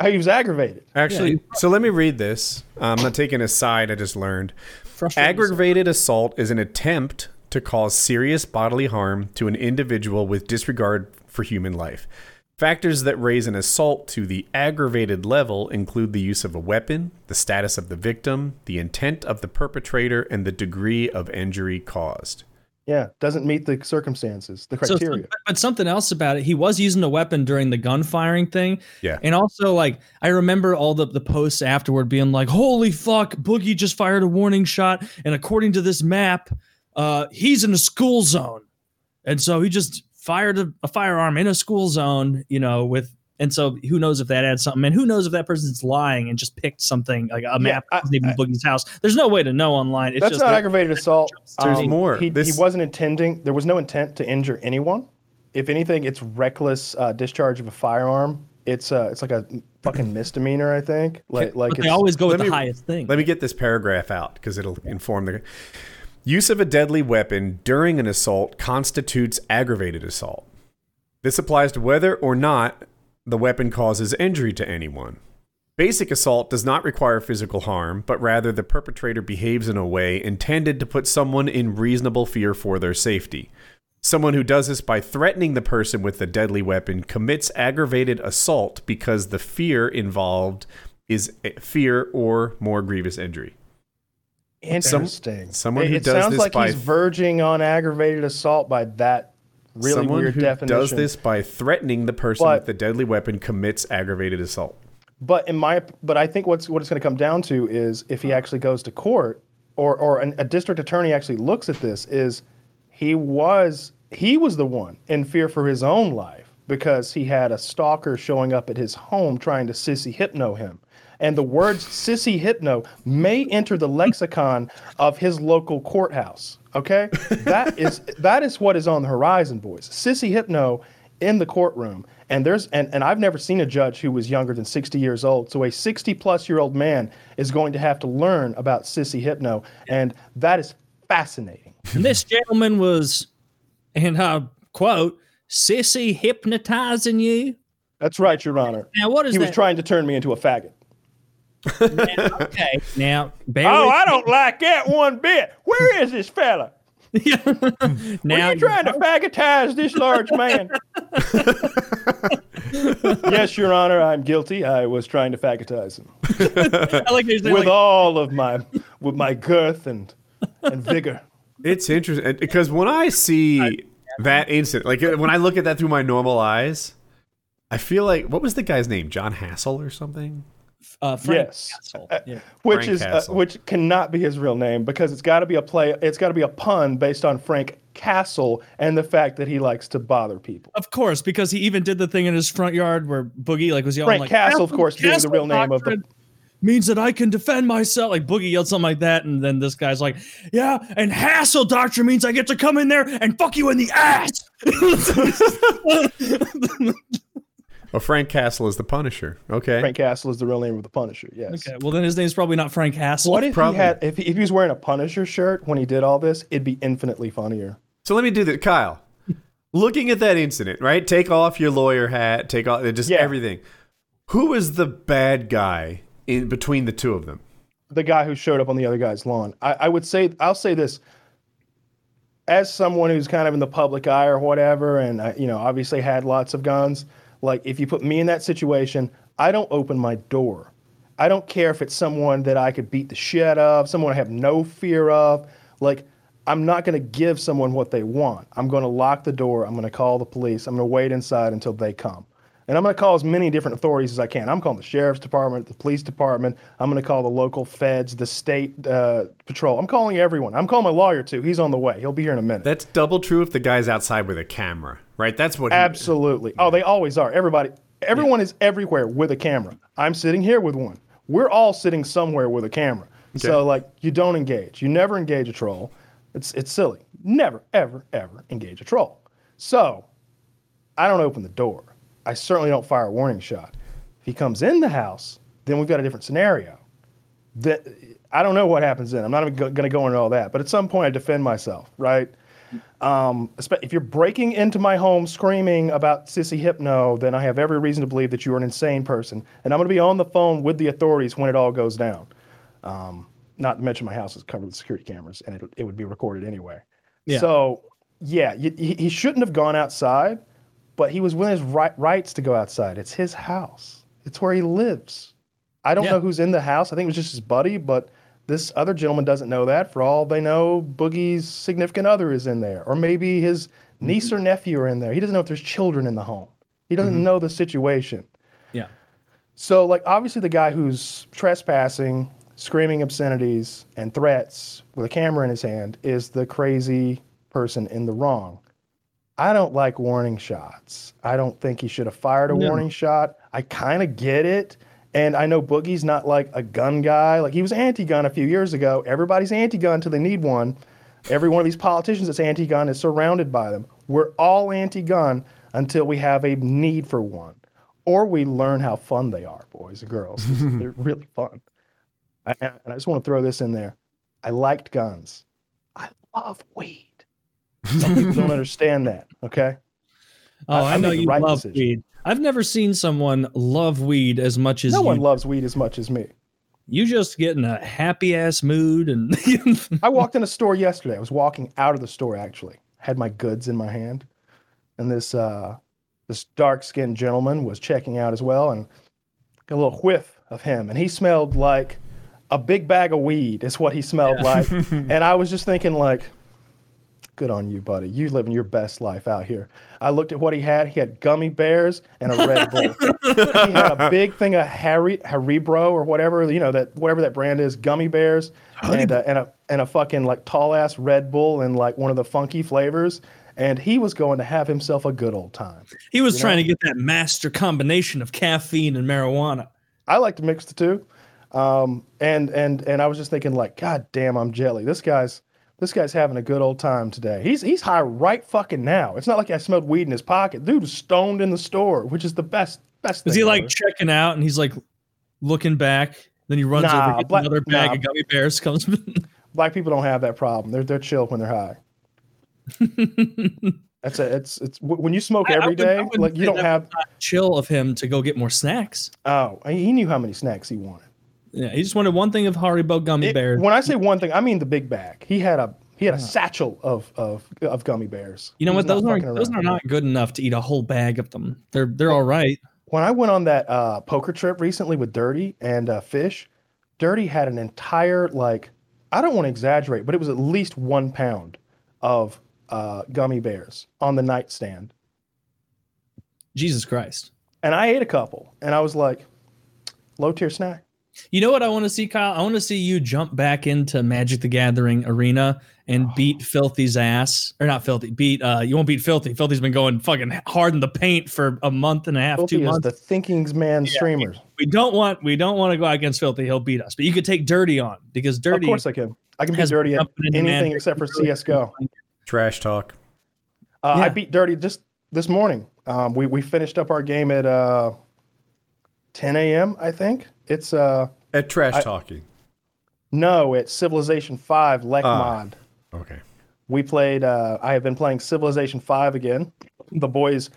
he was aggravated. Actually, Yeah, so let me read this. Uh, I'm not taking a side. I just learned. Frustrating. Aggravated assault is an attempt to cause serious bodily harm to an individual with disregard for human life. Factors that raise an assault to the aggravated level include the use of a weapon, the status of the victim, the intent of the perpetrator, and the degree of injury caused. Yeah, doesn't meet the circumstances, the So, criteria. but something else about it, he was using a weapon during the gun firing thing. Yeah. And also, like, I remember all the, the posts afterward being like, holy fuck, Boogie just fired a warning shot. And according to this map, uh, he's in a school zone. And so he just fired a, a firearm in a school zone, you know, with, and so who knows if that adds something. And who knows if that person's lying and just picked something like a map I- that wasn't even Boogie's house. There's no way to know online. It's That's just not that- aggravated assault. There's Um, more. He, This- he wasn't intending. There was no intent to injure anyone. If anything, it's reckless uh, discharge of a firearm. It's uh, it's like a fucking misdemeanor, I think. Like like but they always go with let the me- highest thing. Let me get this paragraph out because it'll inform the use of a deadly weapon during an assault constitutes aggravated assault. This applies to whether or not the weapon causes injury to anyone. Basic assault does not require physical harm, but rather the perpetrator behaves in a way intended to put someone in reasonable fear for their safety. Someone who does this by threatening the person with the deadly weapon commits aggravated assault because the fear involved is eh, fear or more grievous injury. Interesting. someone it, it does sounds this like by- he's verging on aggravated assault by that really Someone weird who definition. does this by threatening the person But- with the deadly weapon commits aggravated assault. But in my, but I think what's what it's going to come down to is if he actually goes to court, or or an, a district attorney actually looks at this, is he was he was the one in fear for his own life because he had a stalker showing up at his home trying to sissy hypno him, and the words sissy hypno may enter the lexicon of his local courthouse. Okay, that is that is what is on the horizon, boys. Sissy hypno in the courtroom. And there's and, and i've never seen a judge who was younger than 60 years old. So a 60 plus year old man is going to have to learn about sissy hypno. And that is fascinating. And this gentleman was, and I quote, sissy hypnotizing you. that's right your honor. Now, what is he was trying to turn me into a faggot okay, now, bear oh with i don't like that one bit where is this fella me. now, Are you trying to faggotize this large man? yes, Your Honor, I'm guilty. I was trying to faggotize him I like they're saying, with like, all of my with my girth and and vigor. It's interesting because when I see that incident, like when I look at that through my normal eyes, I feel like what was the guy's name? John Hassel or something? Uh, Frank Yes. Castle. Uh, Yeah. which Frank is uh, which cannot be his real name because it's got to be a play. It's got to be a pun based on Frank Castle and the fact that he likes to bother people. Of course, because he even did the thing in his front yard where Boogie like was yelling Frank like Castle, of course, being the real name of the- means that I can defend myself. Like Boogie yelled something like that, and then this guy's like, "Yeah," and Hassle doctrine means I get to come in there and fuck you in the ass. Oh, Frank Castle is the Punisher. Okay. Frank Castle is the real name of the Punisher. Yes. okay, well then his name's probably not Frank Castle. What if Probably. he had if he, if he was wearing a Punisher shirt when he did all this? It'd be infinitely funnier. So let me do that, Kyle. Looking at that incident, right? Take off your lawyer hat. Take off just Yeah. everything. Who is the bad guy in between the two of them? The guy who showed up on the other guy's lawn. I, I would say I'll say this. As someone who's kind of in the public eye or whatever, and I, you know, obviously had lots of guns. Like if you put me in that situation, I don't open my door. I don't care if it's someone that I could beat the shit of, someone I have no fear of. Like I'm not going to give someone what they want. I'm going to lock the door. I'm going to call the police. I'm going to wait inside until they come. And I'm going to call as many different authorities as I can. I'm calling the sheriff's department, the police department. I'm going to call the local feds, the state uh, patrol. I'm calling everyone. I'm calling my lawyer too. He's on the way. He'll be here in a minute. That's double true if the guy's outside with a camera, right? That's what. he- Absolutely. Oh, they always are. Everybody, everyone is everywhere with a camera. I'm sitting here with one. We're all sitting somewhere with a camera. So like, you don't engage. You never engage a troll. It's it's silly. Never, ever, ever engage a troll. So, I don't open the door. I certainly don't fire a warning shot. If he comes in the house, then we've got a different scenario. That I don't know what happens then. I'm not even going to go into all that. But at some point, I defend myself, right? Um, if you're breaking into my home screaming about Sissy Hypno, then I have every reason to believe that you are an insane person. And I'm going to be on the phone with the authorities when it all goes down. Um, not to mention my house is covered with security cameras and it, it would be recorded anyway. Yeah. So, yeah, you, he, he shouldn't have gone outside, but he was within his right, rights to go outside. It's his house, it's where he lives. I don't Yeah. know who's in the house. I think it was just his buddy, but this other gentleman doesn't know that. For all they know, Boogie's significant other is in there, or maybe his mm-hmm. niece or nephew are in there. He doesn't know if there's children in the home. He doesn't mm-hmm. know the situation. yeah. So, like, obviously, the guy who's trespassing, screaming obscenities and threats with a camera in his hand is the crazy person in the wrong. I don't like warning shots. I don't think he should have fired a No. warning shot. I kind of get it. And I know Boogie's not like a gun guy. Like, he was anti gun a few years ago. Everybody's anti gun till they need one. Every one of these politicians that's anti gun is surrounded by them. We're all anti gun until we have a need for one or we learn how fun they are, boys and girls. They're really fun. I, and I just want to throw this in there. I liked guns. I love weed. Some people don't understand that. Okay. Oh, I- I, I know made the you right love decision. weed. I've never seen someone love weed as much as No you. one loves weed as much as me. you just get in a happy ass mood and I walked in a store yesterday. I was walking out of the store actually. Had my goods in my hand, and this uh, this dark skinned gentleman was checking out as well, and got a little whiff of him, and he smelled like a big bag of weed. Is what he smelled like, and I was just thinking like. Good on you, buddy. You living your best life out here. I looked at what he had. He had gummy bears and a Red Bull. he had a big thing of Harry Haribo or whatever you know that whatever that brand is, gummy bears, and a, and a and a fucking like tall ass Red Bull and like one of the funky flavors. And he was going to have himself a good old time. he was trying know? to get that master combination of caffeine and marijuana. I like to mix the two, um, and and and I was just thinking like, God damn, I'm jelly. This guy's this guy's having a good old time today. He's he's high right fucking now. It's not like I smelled weed in his pocket. Dude was stoned in the store, which is the best best. Is he like ever. checking out and he's like looking back? Then he runs Nah, over, gets black- another bag nah. of gummy bears, comes. black people don't have that problem. They're they're chill when they're high. That's a it's it's when you smoke I- I every I day, like you don't have. chill of him to go get more snacks. Oh, he knew how many snacks he wanted. Yeah, he just wanted one thing of Haribo gummy It- bears. when I say one thing, I mean the big bag. He had a he had a satchel of of of gummy bears. You know what? Those aren't those around. are not good enough to eat a whole bag of them. They're they're all right. When I went on that uh, poker trip recently with Dirty and uh, Fish, Dirty had an entire like I don't want to exaggerate, but it was at least one pound of uh, gummy bears on the nightstand. Jesus Christ. and I ate a couple, and I was like, low tier snack. You know what I want to see, Kyle? I want to see you jump back into Magic the Gathering arena and beat Filthy's ass, or not Filthy. Beat uh, you won't beat Filthy. Filthy's been going fucking hard in the paint for a month and a half, Filthy two is months. the thinking's man streamers. we don't want we don't want to go out against Filthy. He'll beat us. But you could take Dirty on because Dirty. Of course I can. I can beat Dirty at anything Magic. except for CS:GO. Trash talk. Uh, Yeah. I beat Dirty just this morning. Um, we we finished up our game at uh, 10 a.m. I think it's uh At trash talking. no, it's Civilization Five Lek Ah. mod. Okay. We played. Uh, I have been playing Civilization Five again. The boys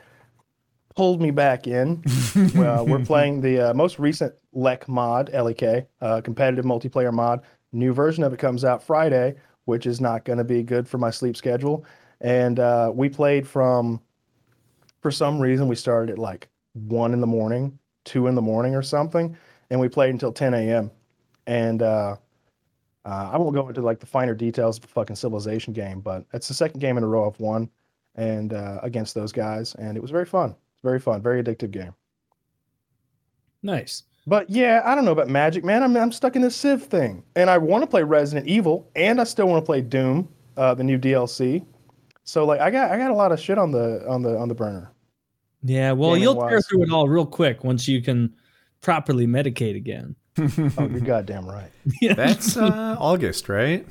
pulled me back in. well, we're playing the uh, most recent Lek mod, LEK, uh, competitive multiplayer mod. New version of it comes out Friday, which is not going to be good for my sleep schedule. And uh, we played from, for some reason, we started at like one in the morning, two in the morning, or something, and we played until 10 a.m. And uh, uh, I won't go into like the finer details of the fucking civilization game, but it's the second game in a row I've won, and uh, against those guys, and it was very fun. It's very fun, very addictive game. Nice. But yeah, I don't know about Magic, man. I'm I'm stuck in this Civ thing, and I want to play Resident Evil, and I still want to play Doom, uh, the new DLC. So like, I got I got a lot of shit on the on the on the burner. Yeah. Well, Gaming you'll tear through it all real quick once you can properly medicate again. Oh, you're goddamn right. That's uh, August, right?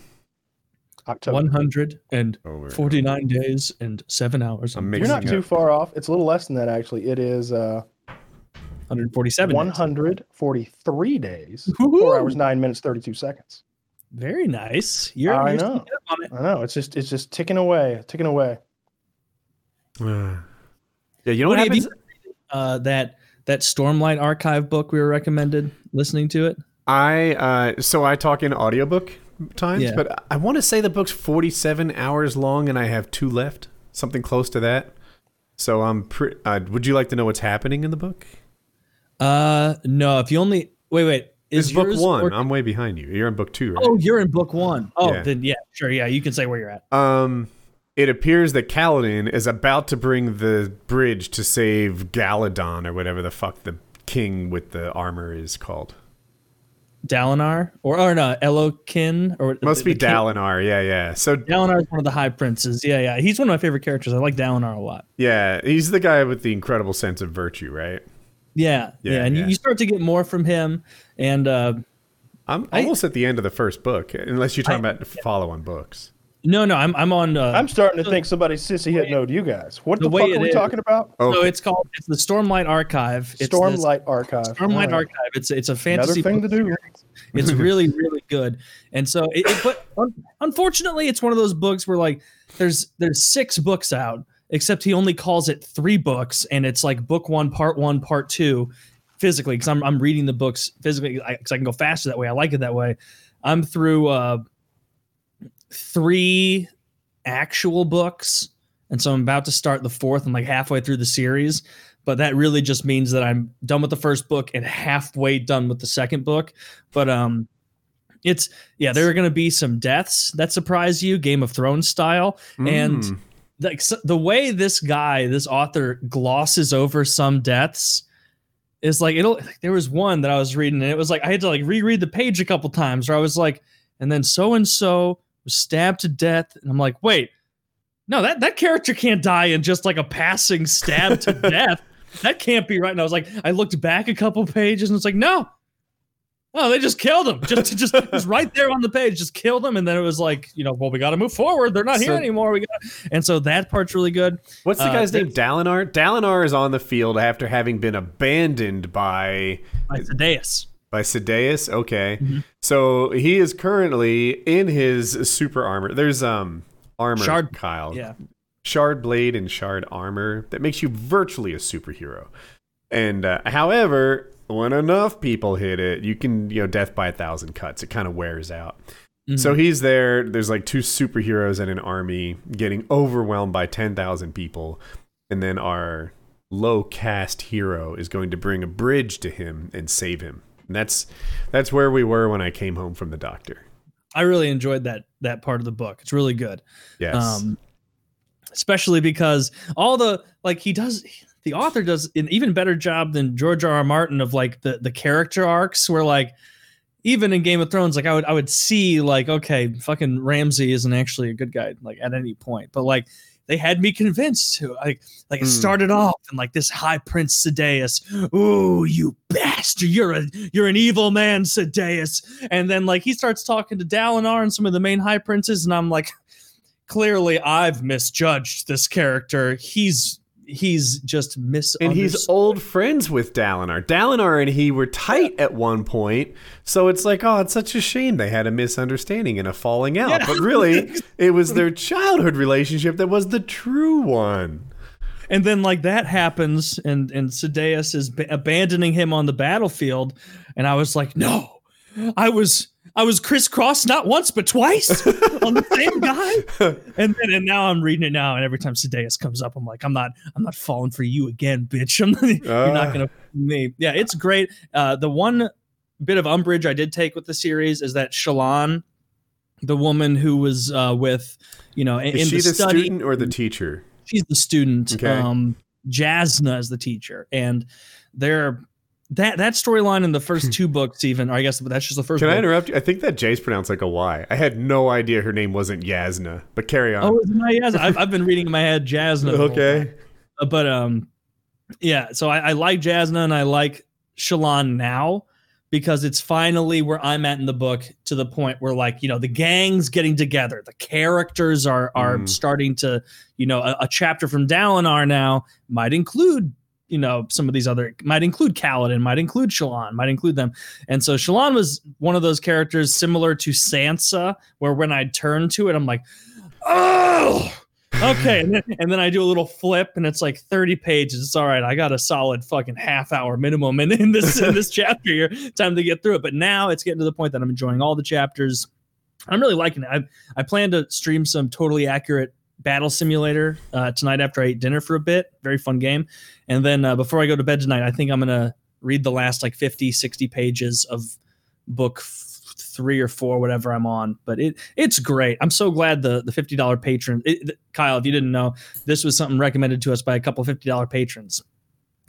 October. 149 Over. days and seven hours. I'm and mixing You're not too far off. It's a little less than that actually. It is uh, 147. 143 days, Woo-hoo. four hours nine minutes 32 seconds. Very nice. You're, I you're know. on it. I know it's just it's just ticking away, ticking away. Uh, yeah, you know What what have you- Uh, that that Stormlight archive book we were recommended listening to it. I uh, so I talk in audiobook times, Yeah. but I want to say the book's 47 hours long, and I have two left, something close to that. So I'm. Pre- uh, would you like to know what's happening in the book? Uh, no. If you only wait, wait. Is It's book one. or- I'm way behind you. You're in book two, right? oh, you're in book one. Oh, Yeah. then yeah, sure, yeah. You can say where you're at. Um, it appears that Kaladin is about to bring the bridge to save Galadon or whatever the fuck the king with the armor is called. Dalinar or or no, Elokin or Must the- be the king- Dalinar. Yeah, yeah. So Dalinar is one of the high princes. Yeah, yeah. He's one of my favorite characters. I like Dalinar a lot. yeah, he's the guy with the incredible sense of virtue, right? Yeah, yeah. Yeah, and yeah. You, start to get more from him, and uh, I'm I- almost at the end of the first book, unless you're talking about follow-on books. No, no. I'm I'm on. Uh, I'm starting to think somebody's sissy hit no to you guys. What the the, fuck are we is- talking about? Oh, so it's called it's the Stormlight Archive. It's the Stormlight Archive. Stormlight All right. Archive. It's it's a fantasy Another fantasy thing to do. series. It's really really good. And so it, it but un, unfortunately it's one of those books where like there's there's six books out except he only calls it 3 books and it's like book 1 part 1 part 2 physically cuz I'm I'm reading the books physically cuz I can go faster that way. I like it that way. I'm through uh 3 actual books and so I'm about to start the fourth. I'm like halfway through the series, but that really just means that I'm done with the first book and halfway done with the second book. But um, it's yeah, there are going to be some deaths that surprise you, Game of Thrones style, and Mm. like so- the way this guy, this author, glosses over some deaths is like it'll. There was one that I was reading, and it was like I had to like reread the page a couple times, where I was like, and then so and so was stabbed to death, and I'm like, wait. No, that, that character can't die in just like a passing stab to death. That can't be right. And I was like, I looked back a couple pages and it's like, no. Oh, they just killed him. Just just it was right there on the page. Just killed him. And then it was like, you know, well, we gotta move forward. They're not here anymore. We got and so that part's really good. What's the Uh, guy's name? there's- Dalinar. Dalinar is on the field after having been abandoned by By Sadeas. By Sadeas. Okay, Mhm. so he is currently in his super armor. There's um armor, Shard- Kyle. Yeah. shard blade and shard armor that makes you virtually a superhero. And uh, however, when enough people hit it, you can you know death by a thousand cuts. It kind of wears out. Mhm. So he's there. There's like two superheroes and an army getting overwhelmed by ten thousand people, and then our low caste hero is going to bring a bridge to him and save him. And that's that's where we were when I came home from the doctor. I really enjoyed that that part of the book. It's really good. Yes. um especially because all the like he does the author does an even better job than George R. R. Martin of like the the character arcs where like even in Game of Thrones, like I would I would see like okay, fucking Ramsay isn't actually a good guy like at any point, but like they had me convinced to like like it Hmm. started off and like this high prince Sadeas, oh you bastard, you're a you're an evil man, Sadeas, and then like he starts talking to Dalinar and some of the main high princes, and I'm like, clearly I've misjudged this character. He's he's just misunderstood. And he's old friends with Dalinar. Dalinar and he were tight at one point, so it's like, oh, it's such a shame they had a misunderstanding and a falling out. Yeah. But really, it was their childhood relationship that was the true one. and then like that happens and and Sadeas is ba- abandoning him on the battlefield and I was like no I was I was crisscrossed not once but twice on the same guy and then and now I'm reading it now and every time Sadeas comes up I'm like I'm not I'm not falling for you again bitch I'm you're not Ah. gonna me yeah it's great uh the one bit of umbrage I did take with the series is that Shallan the woman who was uh with you know in, Is she the, the, study student or the teacher? she's the student. Okay. Um, Jasna is the teacher, and they're that that storyline in the first two books, even or I guess that's just the first. Can I interrupt you? I think that J's pronounced like a Y. I had no idea her name wasn't Yasna, but carry on. Oh, it's not Jasna. I've, I've been reading in my head Jasna. okay. Uh, but um, yeah. So I, I like Jasna and I like Shallan now because it's finally where I'm at in the book to the point where like you know the gang's getting together, the characters are are Mm. starting to you know a, a chapter from Dalinar now might include you know some of these other might include Kaladin, might include Shallan, might include them, and so Shallan was one of those characters similar to Sansa, where when I turn to it, I'm like, oh! Okay and then, and then i do a little flip and it's like 30 pages. It's all right i got a solid fucking half hour minimum in, in this in this chapter here. Time to get through it. But now it's getting to the point that i'm enjoying all the chapters. I'm really liking it. I, I plan to stream some totally accurate battle simulator uh, tonight after i eat dinner for a bit. Very fun game. And then uh, before i go to bed tonight i think i'm gonna read the last like 50 60 pages of book f- three or four whatever i'm on. But it it's great. I'm so glad the the $50 patron it, th- kyle if you didn't know this was something recommended to us by a couple $50 patrons.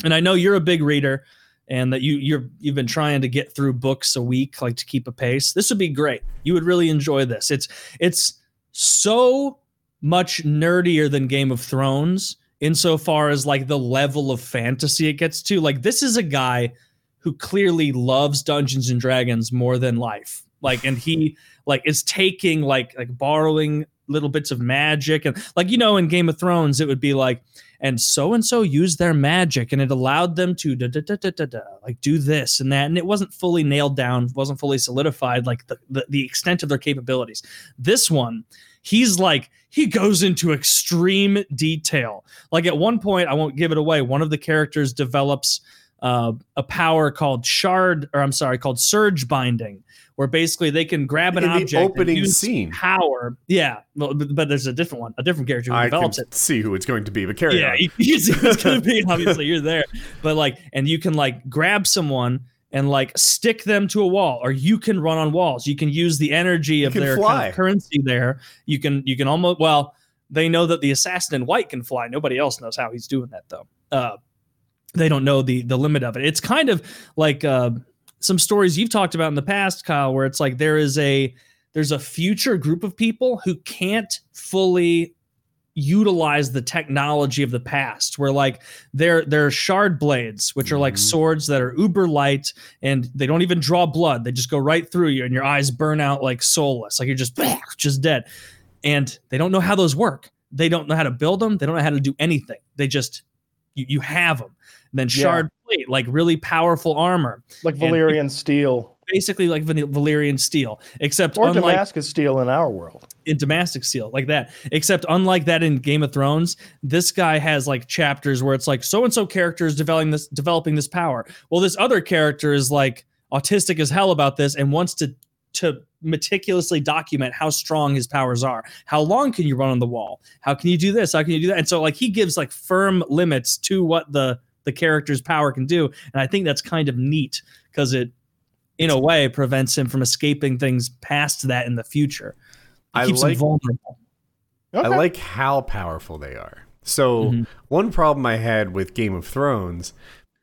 And i know you're a big reader and that you you're you've been trying to get through books a week like to keep a pace. This would be great. You would really enjoy this. It's it's so much nerdier than game of thrones insofar as like the level of fantasy it gets to. Like this is a guy who clearly loves Dungeons and Dragons more than life. Like, and he like is taking like like borrowing little bits of magic. And like you know in Game of Thrones it would be like and so and so used their magic and it allowed them to da, da, da, da, da, da, like do this and that. And it wasn't fully nailed down wasn't fully solidified like the, the the extent of their capabilities. This one he's like he goes into extreme detail like at one point i won't give it away one of the characters develops uh, a power called shard, or I'm sorry, called surge binding, where basically they can grab an In the object opening scene. power. Yeah, well, but, but there's a different one, a different character who I develops it. see who it's going to be, but carry Yeah, on. you, you see what's gonna be. Obviously, you're there, but like, and you can like grab someone and like stick them to a wall, or you can run on walls. You can use the energy of their kind of currency there. You can you can almost well. They know that the assassin in white can fly. Nobody else knows how he's doing that though. Uh, they don't know the the limit of it. It's kind of like uh, some stories you've talked about in the past, Kyle, where it's like there is a there's a future group of people who can't fully utilize the technology of the past where like they're they're shard blades which are like Mhm. swords that are uber light and they don't even draw blood. They just go right through you and your eyes burn out like soulless like you're just just dead. And they don't know how those work. They don't know how to build them they don't know how to do anything. They just you, you have them and then Yeah. shard plate like really powerful armor. Like And- Valyrian steel basically like Val- Valyrian steel except or unlike Damascus steel in our world. in Damascus Steel, like that. Except unlike that in Game of Thrones, this guy has like chapters where it's like so and so character is developing this developing this power. Well, this other character is like autistic as hell about this and wants to to meticulously document how strong his powers are. How long can you run on the wall? How can you do this? How can you do that? And so like he gives like firm limits to what the the character's power can do. And I think that's kind of neat because it in a way prevents him from escaping things past that in the future. It I keeps like him vulnerable. I like how powerful they are. So Mhm. one problem I had with Game of Thrones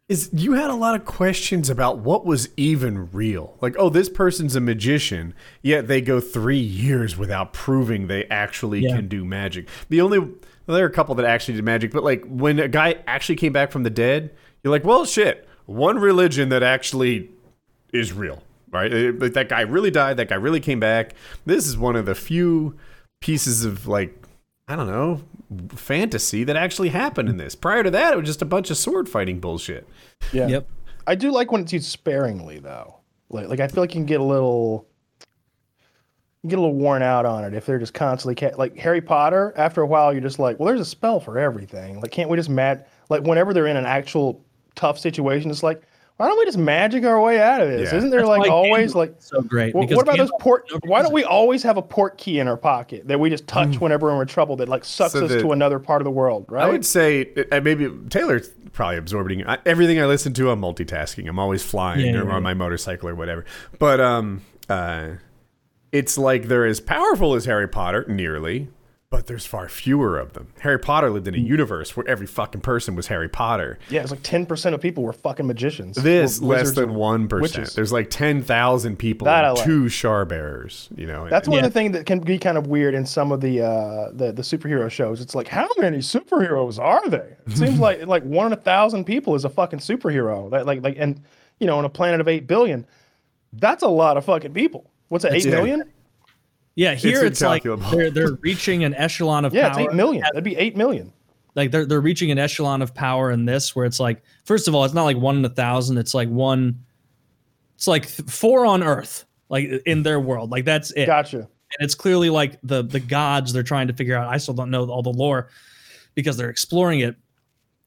is you had a lot of questions about what was even real. Like, oh, this person's a magician, yet they go three years without proving they actually Yeah. can do magic. The only well, there are a couple that actually did magic, but like when a guy actually came back from the dead, you're like, well, shit, one religion that actually is real, right? Uh, But that guy really died. That guy really came back. This is one of the few pieces of like I don't know fantasy that actually happened in this. Prior to that, it was just a bunch of sword fighting bullshit. Yeah. Yep. I do like when it's used sparingly though. Like like I feel like you can get a little get a little worn out on it if they're just constantly ca- like Harry Potter. After a while, you're just like, well, there's a spell for everything. Like, can't we just mad like whenever they're in an actual tough situation, it's like, why don't we just magic our way out of this? Yeah. Isn't there That's like always like so great. Wh- what about those port? Why don't we always have a port key in our pocket that we just touch whenever we're in trouble that like sucks So us the- to another part of the world, right? I would say uh, maybe Taylor's probably absorbing I, everything I listen to. I'm multitasking. I'm always flying Yeah, or yeah, on my motorcycle or whatever. But um, uh, it's like they're as powerful as Harry Potter, nearly, but there's far fewer of them. Harry Potter lived in a universe where every fucking person was Harry Potter. yeah, it's like ten percent of people were fucking magicians. This less than one percent. witches. There's like ten thousand people, That and like. two Shard bearers. You know, That's one Yeah. of the things that can be kind of weird in some of the uh, the the superhero shows. It's like, how many superheroes are they? It seems like like one in a thousand people is a fucking superhero. That like like and you know, on a planet of eight billion, that's a lot of fucking people. What's that? Eight yeah. million? Yeah, here it's, like they're they're reaching an echelon of Yeah, it's power. eight million. That'd be eight million. Like they're they're reaching an echelon of power in this where it's like first of all, it's not like one in a thousand. It's like one. It's like th- four on Earth, like in their world. Like that's it. Gotcha. and it's clearly like the the gods they're trying to figure out. I still don't know all the lore because they're exploring it,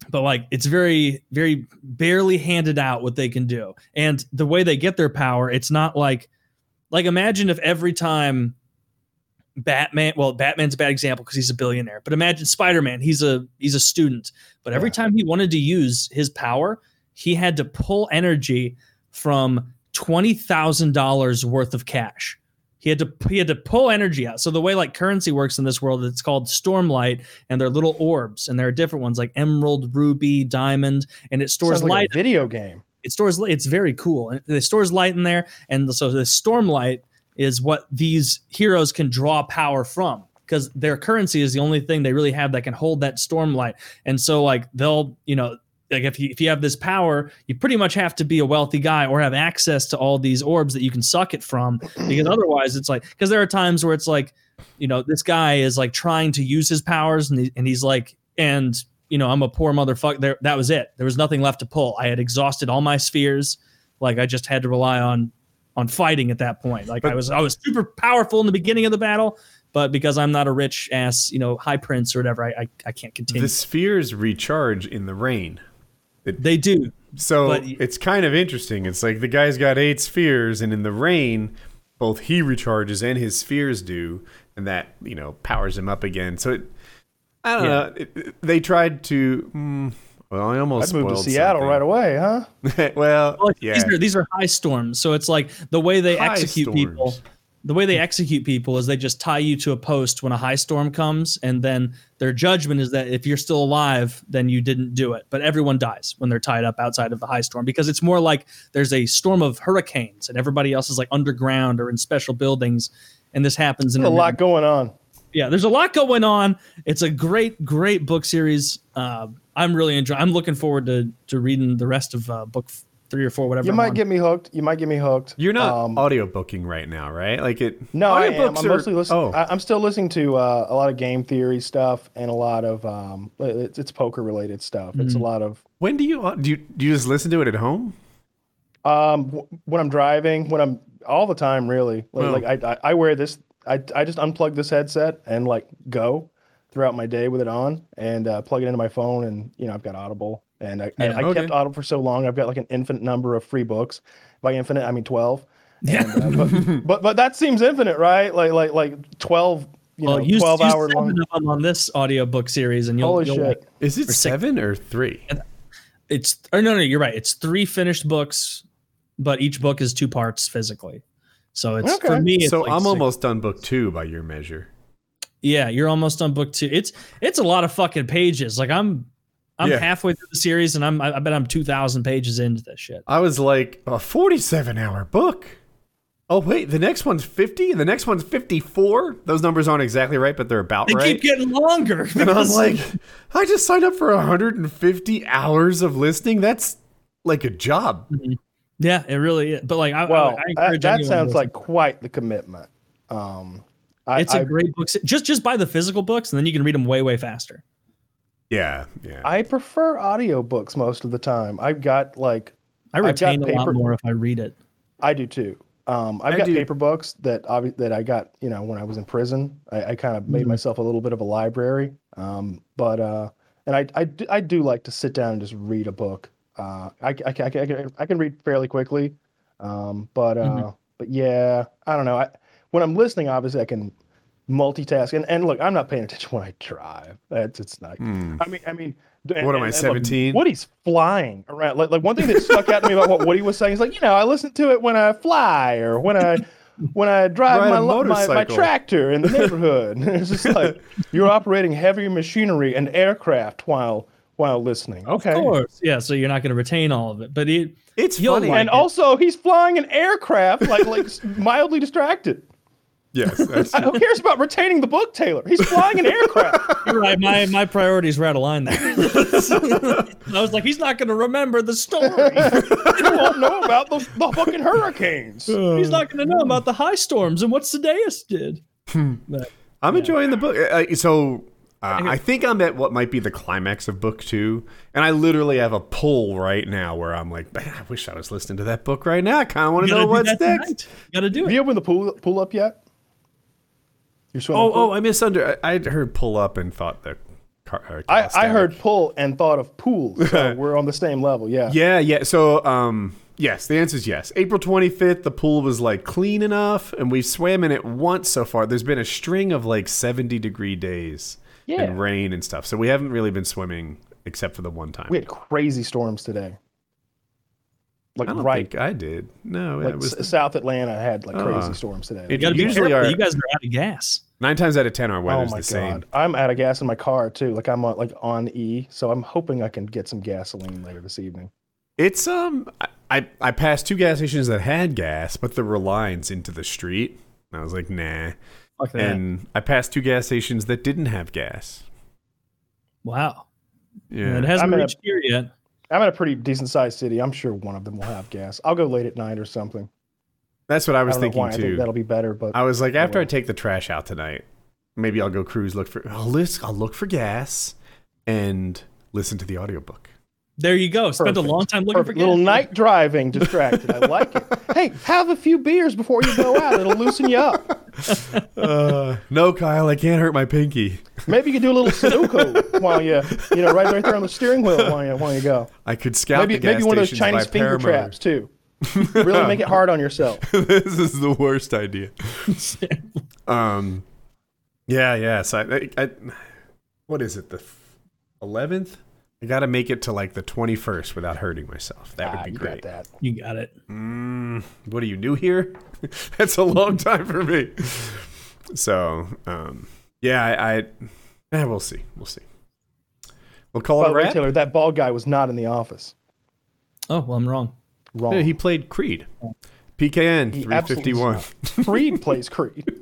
but like it's very very barely handed out what they can do, and the way they get their power, it's not like like imagine if every time Batman, well, Batman's a bad example because he's a billionaire, but imagine Spider-Man, he's a he's a student, but every Yeah. time he wanted to use his power, he had to pull energy from twenty thousand dollars worth of cash. He had to he had to pull energy out. So the way like currency works in this world, it's called stormlight, and they're little orbs, and there are different ones like emerald, ruby, diamond, and it stores like light a video game. it stores it's very cool and it stores light in there and so the stormlight is what these heroes can draw power from because their currency is the only thing they really have that can hold that stormlight and so like they'll you know like if you if you have this power you pretty much have to be a wealthy guy or have access to all these orbs that you can suck it from because otherwise it's like because there are times where it's like you know this guy is like trying to use his powers and, he, and he's like and you know i'm a poor motherfucker there that was it. There was nothing left to pull. I had exhausted all my spheres. Like i just had to rely on on fighting at that point like i was i was super powerful in the beginning of the battle but because i'm not a rich ass you know high prince or whatever i i, I can't continue the spheres recharge in the rain. they do So But- it's kind of interesting. It's like the guy's got eight spheres, and in the rain, both he recharges and his spheres do, and that you know powers him up again. So it, I don't Yeah. know. It, it- they tried to. Mm, well, I almost I'd move to Seattle something. right away, huh? well, Well, yeah. these are these are high storms, so it's like the way they High execute people. The way they execute people is they just tie you to a post when a high storm comes, and then their judgment is that if you're still alive, then you didn't do it. But everyone dies when they're tied up outside of the high storm because it's more like there's a storm of hurricanes, and everybody else is like underground or in special buildings, and this happens in a lot going on. yeah there's a lot going on it's a great great book series uh, i'm really enjoying i'm looking forward to to reading the rest of uh, book three or four whatever You might get me hooked. You might get me hooked. You're not Um, audio booking right now, right? Like it. No, I am. I'm are- mostly listening. Oh, I, I'm still listening to uh, a lot of game theory stuff and a lot of um, it's, it's poker related stuff. It's a Mm. lot of when do you do you do you just listen to it at home? um, w- when I'm driving, when I'm all the time, really. Like, Well- like I, I I wear this. I I just unplug this headset and like go throughout my day with it on and uh, plug it into my phone and you know I've got Audible and I, Yeah. I, I Okay. kept Audible for so long. I've got like an infinite number of free books. By infinite, I mean twelve. Yeah. And, uh, but, but but that seems infinite, right? Like like like twelve. You know, use, twelve use hour long. seven of them on this audiobook series and you'll, Holy you'll shit! like Is it six. seven or three? it's or no no you're right it's three finished books but each book is two parts physically so it's for me it's so like I'm six. almost done book two by your measure. Yeah, you're almost on book two. It's it's a lot of fucking pages. Like I'm I'm Yeah. halfway through the series, and I'm I I bet I'm two thousand pages into this shit. I was like, a 47 hour book. Oh, wait, the next one's 50 and the next one's 54. Those numbers aren't exactly right, but they're about They right. They keep getting longer. and I'm like, I just signed up for 150 hours of listening. That's like a job. yeah, it really is. But like, I, Well, I, I that, encourage that anyone sounds like quite the commitment. Um, I, it's a I- great book. Just just buy the physical books, and then you can read them way way faster. Yeah, yeah. I prefer audiobooks most of the time. I've got like I I've retain a lot paper- more if I read it. I do too. Um, I've I got do. paper books that obvi- that I got, you know, when I was in prison. I, I kind of made Mhm. myself a little bit of a library. Um, but uh, and I, I do, I do like to sit down and just read a book. Uh, I, I, can- I, can- I, can, I can read fairly quickly. Um, but uh, Mhm. but yeah, I don't know. I, when I'm listening, obviously I can multitask. And and look, I'm not paying attention when I drive. That's it's not. Hmm. I mean, I mean, d- What am I, and look, 17? Woody's flying around. Like, like one thing that stuck out to me about what Woody was saying is like, you know, I listen to it when I fly or when I when I drive my, my my tractor in the neighborhood. it's just like you're operating heavy machinery and aircraft while while listening. Okay. Of course, yeah. So you're not going to retain all of it, but it, It's funny. like And it. also, he's flying an aircraft, like like mildly distracted. Yes, Who cares about retaining the book, Taylor? He's flying an aircraft. you're right. My my priorities were out of line there. I was like, he's not going to remember the story. you won't know about the, the fucking hurricanes. He's not going to know about the high storms and what Sadeas did. But, I'm enjoying the book. Uh, so uh, I think I'm at what might be the climax of book two, and I literally have a pull right now where I'm like, man, I wish I was listening to that book right now. I kind of want to know what's next. tonight. You got to do it. Have it. you opened the pool pool up yet? You're swimming Oh, pool? oh, I misunder. I I'd heard pull up and thought that. Car, uh, I, I heard pull and thought of pool. So we're on the same level. Yeah. Yeah, yeah. So, um, yes, the answer is yes. April 25th, the pool was like clean enough, and we swam in it once so far. There's been a string of like 70 degree days Yeah. and rain and stuff. So we haven't really been swimming except for the one time. We had crazy storms today. Like I don't right, think I did. No, like it was S- South Atlanta had like crazy Ah. storms today. It- You got to be usually careful. our- You guys are out of gas. Nine times out of ten our oh weather's my the same. god, I'm out of gas in my car too. Like I'm on, like on E, so I'm hoping I can get some gasoline later this evening. It's um, I, I I passed two gas stations that had gas, but there were lines into the street. I was like, nah. Fuck. And I passed two gas stations that didn't have gas. wow. Yeah. It hasn't I'm in a- reached here yet. I'm in a pretty decent sized city. I'm sure one of them will have gas. I'll go late at night or something. That's what I I was don't thinking why. I too. think that'll be better, but I was like, after I take the trash out tonight, maybe I'll go cruise, look for, I'll list, I'll look for gas, and listen to the audiobook. There you go. Spent a long time looking perfect for gas. little night driving distracted. I like it. Hey, have a few beers before you go out. It'll loosen you up. Uh, no, Kyle, I can't hurt my pinky. Maybe you could do a little Sudoku while you, you know, right, right there on the steering wheel while you, while you go. I could scout Maybe the gas maybe one of those Chinese finger traps too. Really make it hard on yourself. this is the worst idea. Um, yeah, yeah. So I, I, I what is it? The eleventh? I got to make it to like the twenty first without hurting myself. That Ah, would be you great. got that. You got it. Mm, what are you new here? That's a long time for me. So, um, yeah, I, I eh, we'll see, we'll see. We'll call By it the a way, wrap. Taylor, that bald guy was not in the office. Oh, well, I'm wrong. Wrong. Yeah, he played Creed. PKA He three fifty one. Creed plays Creed.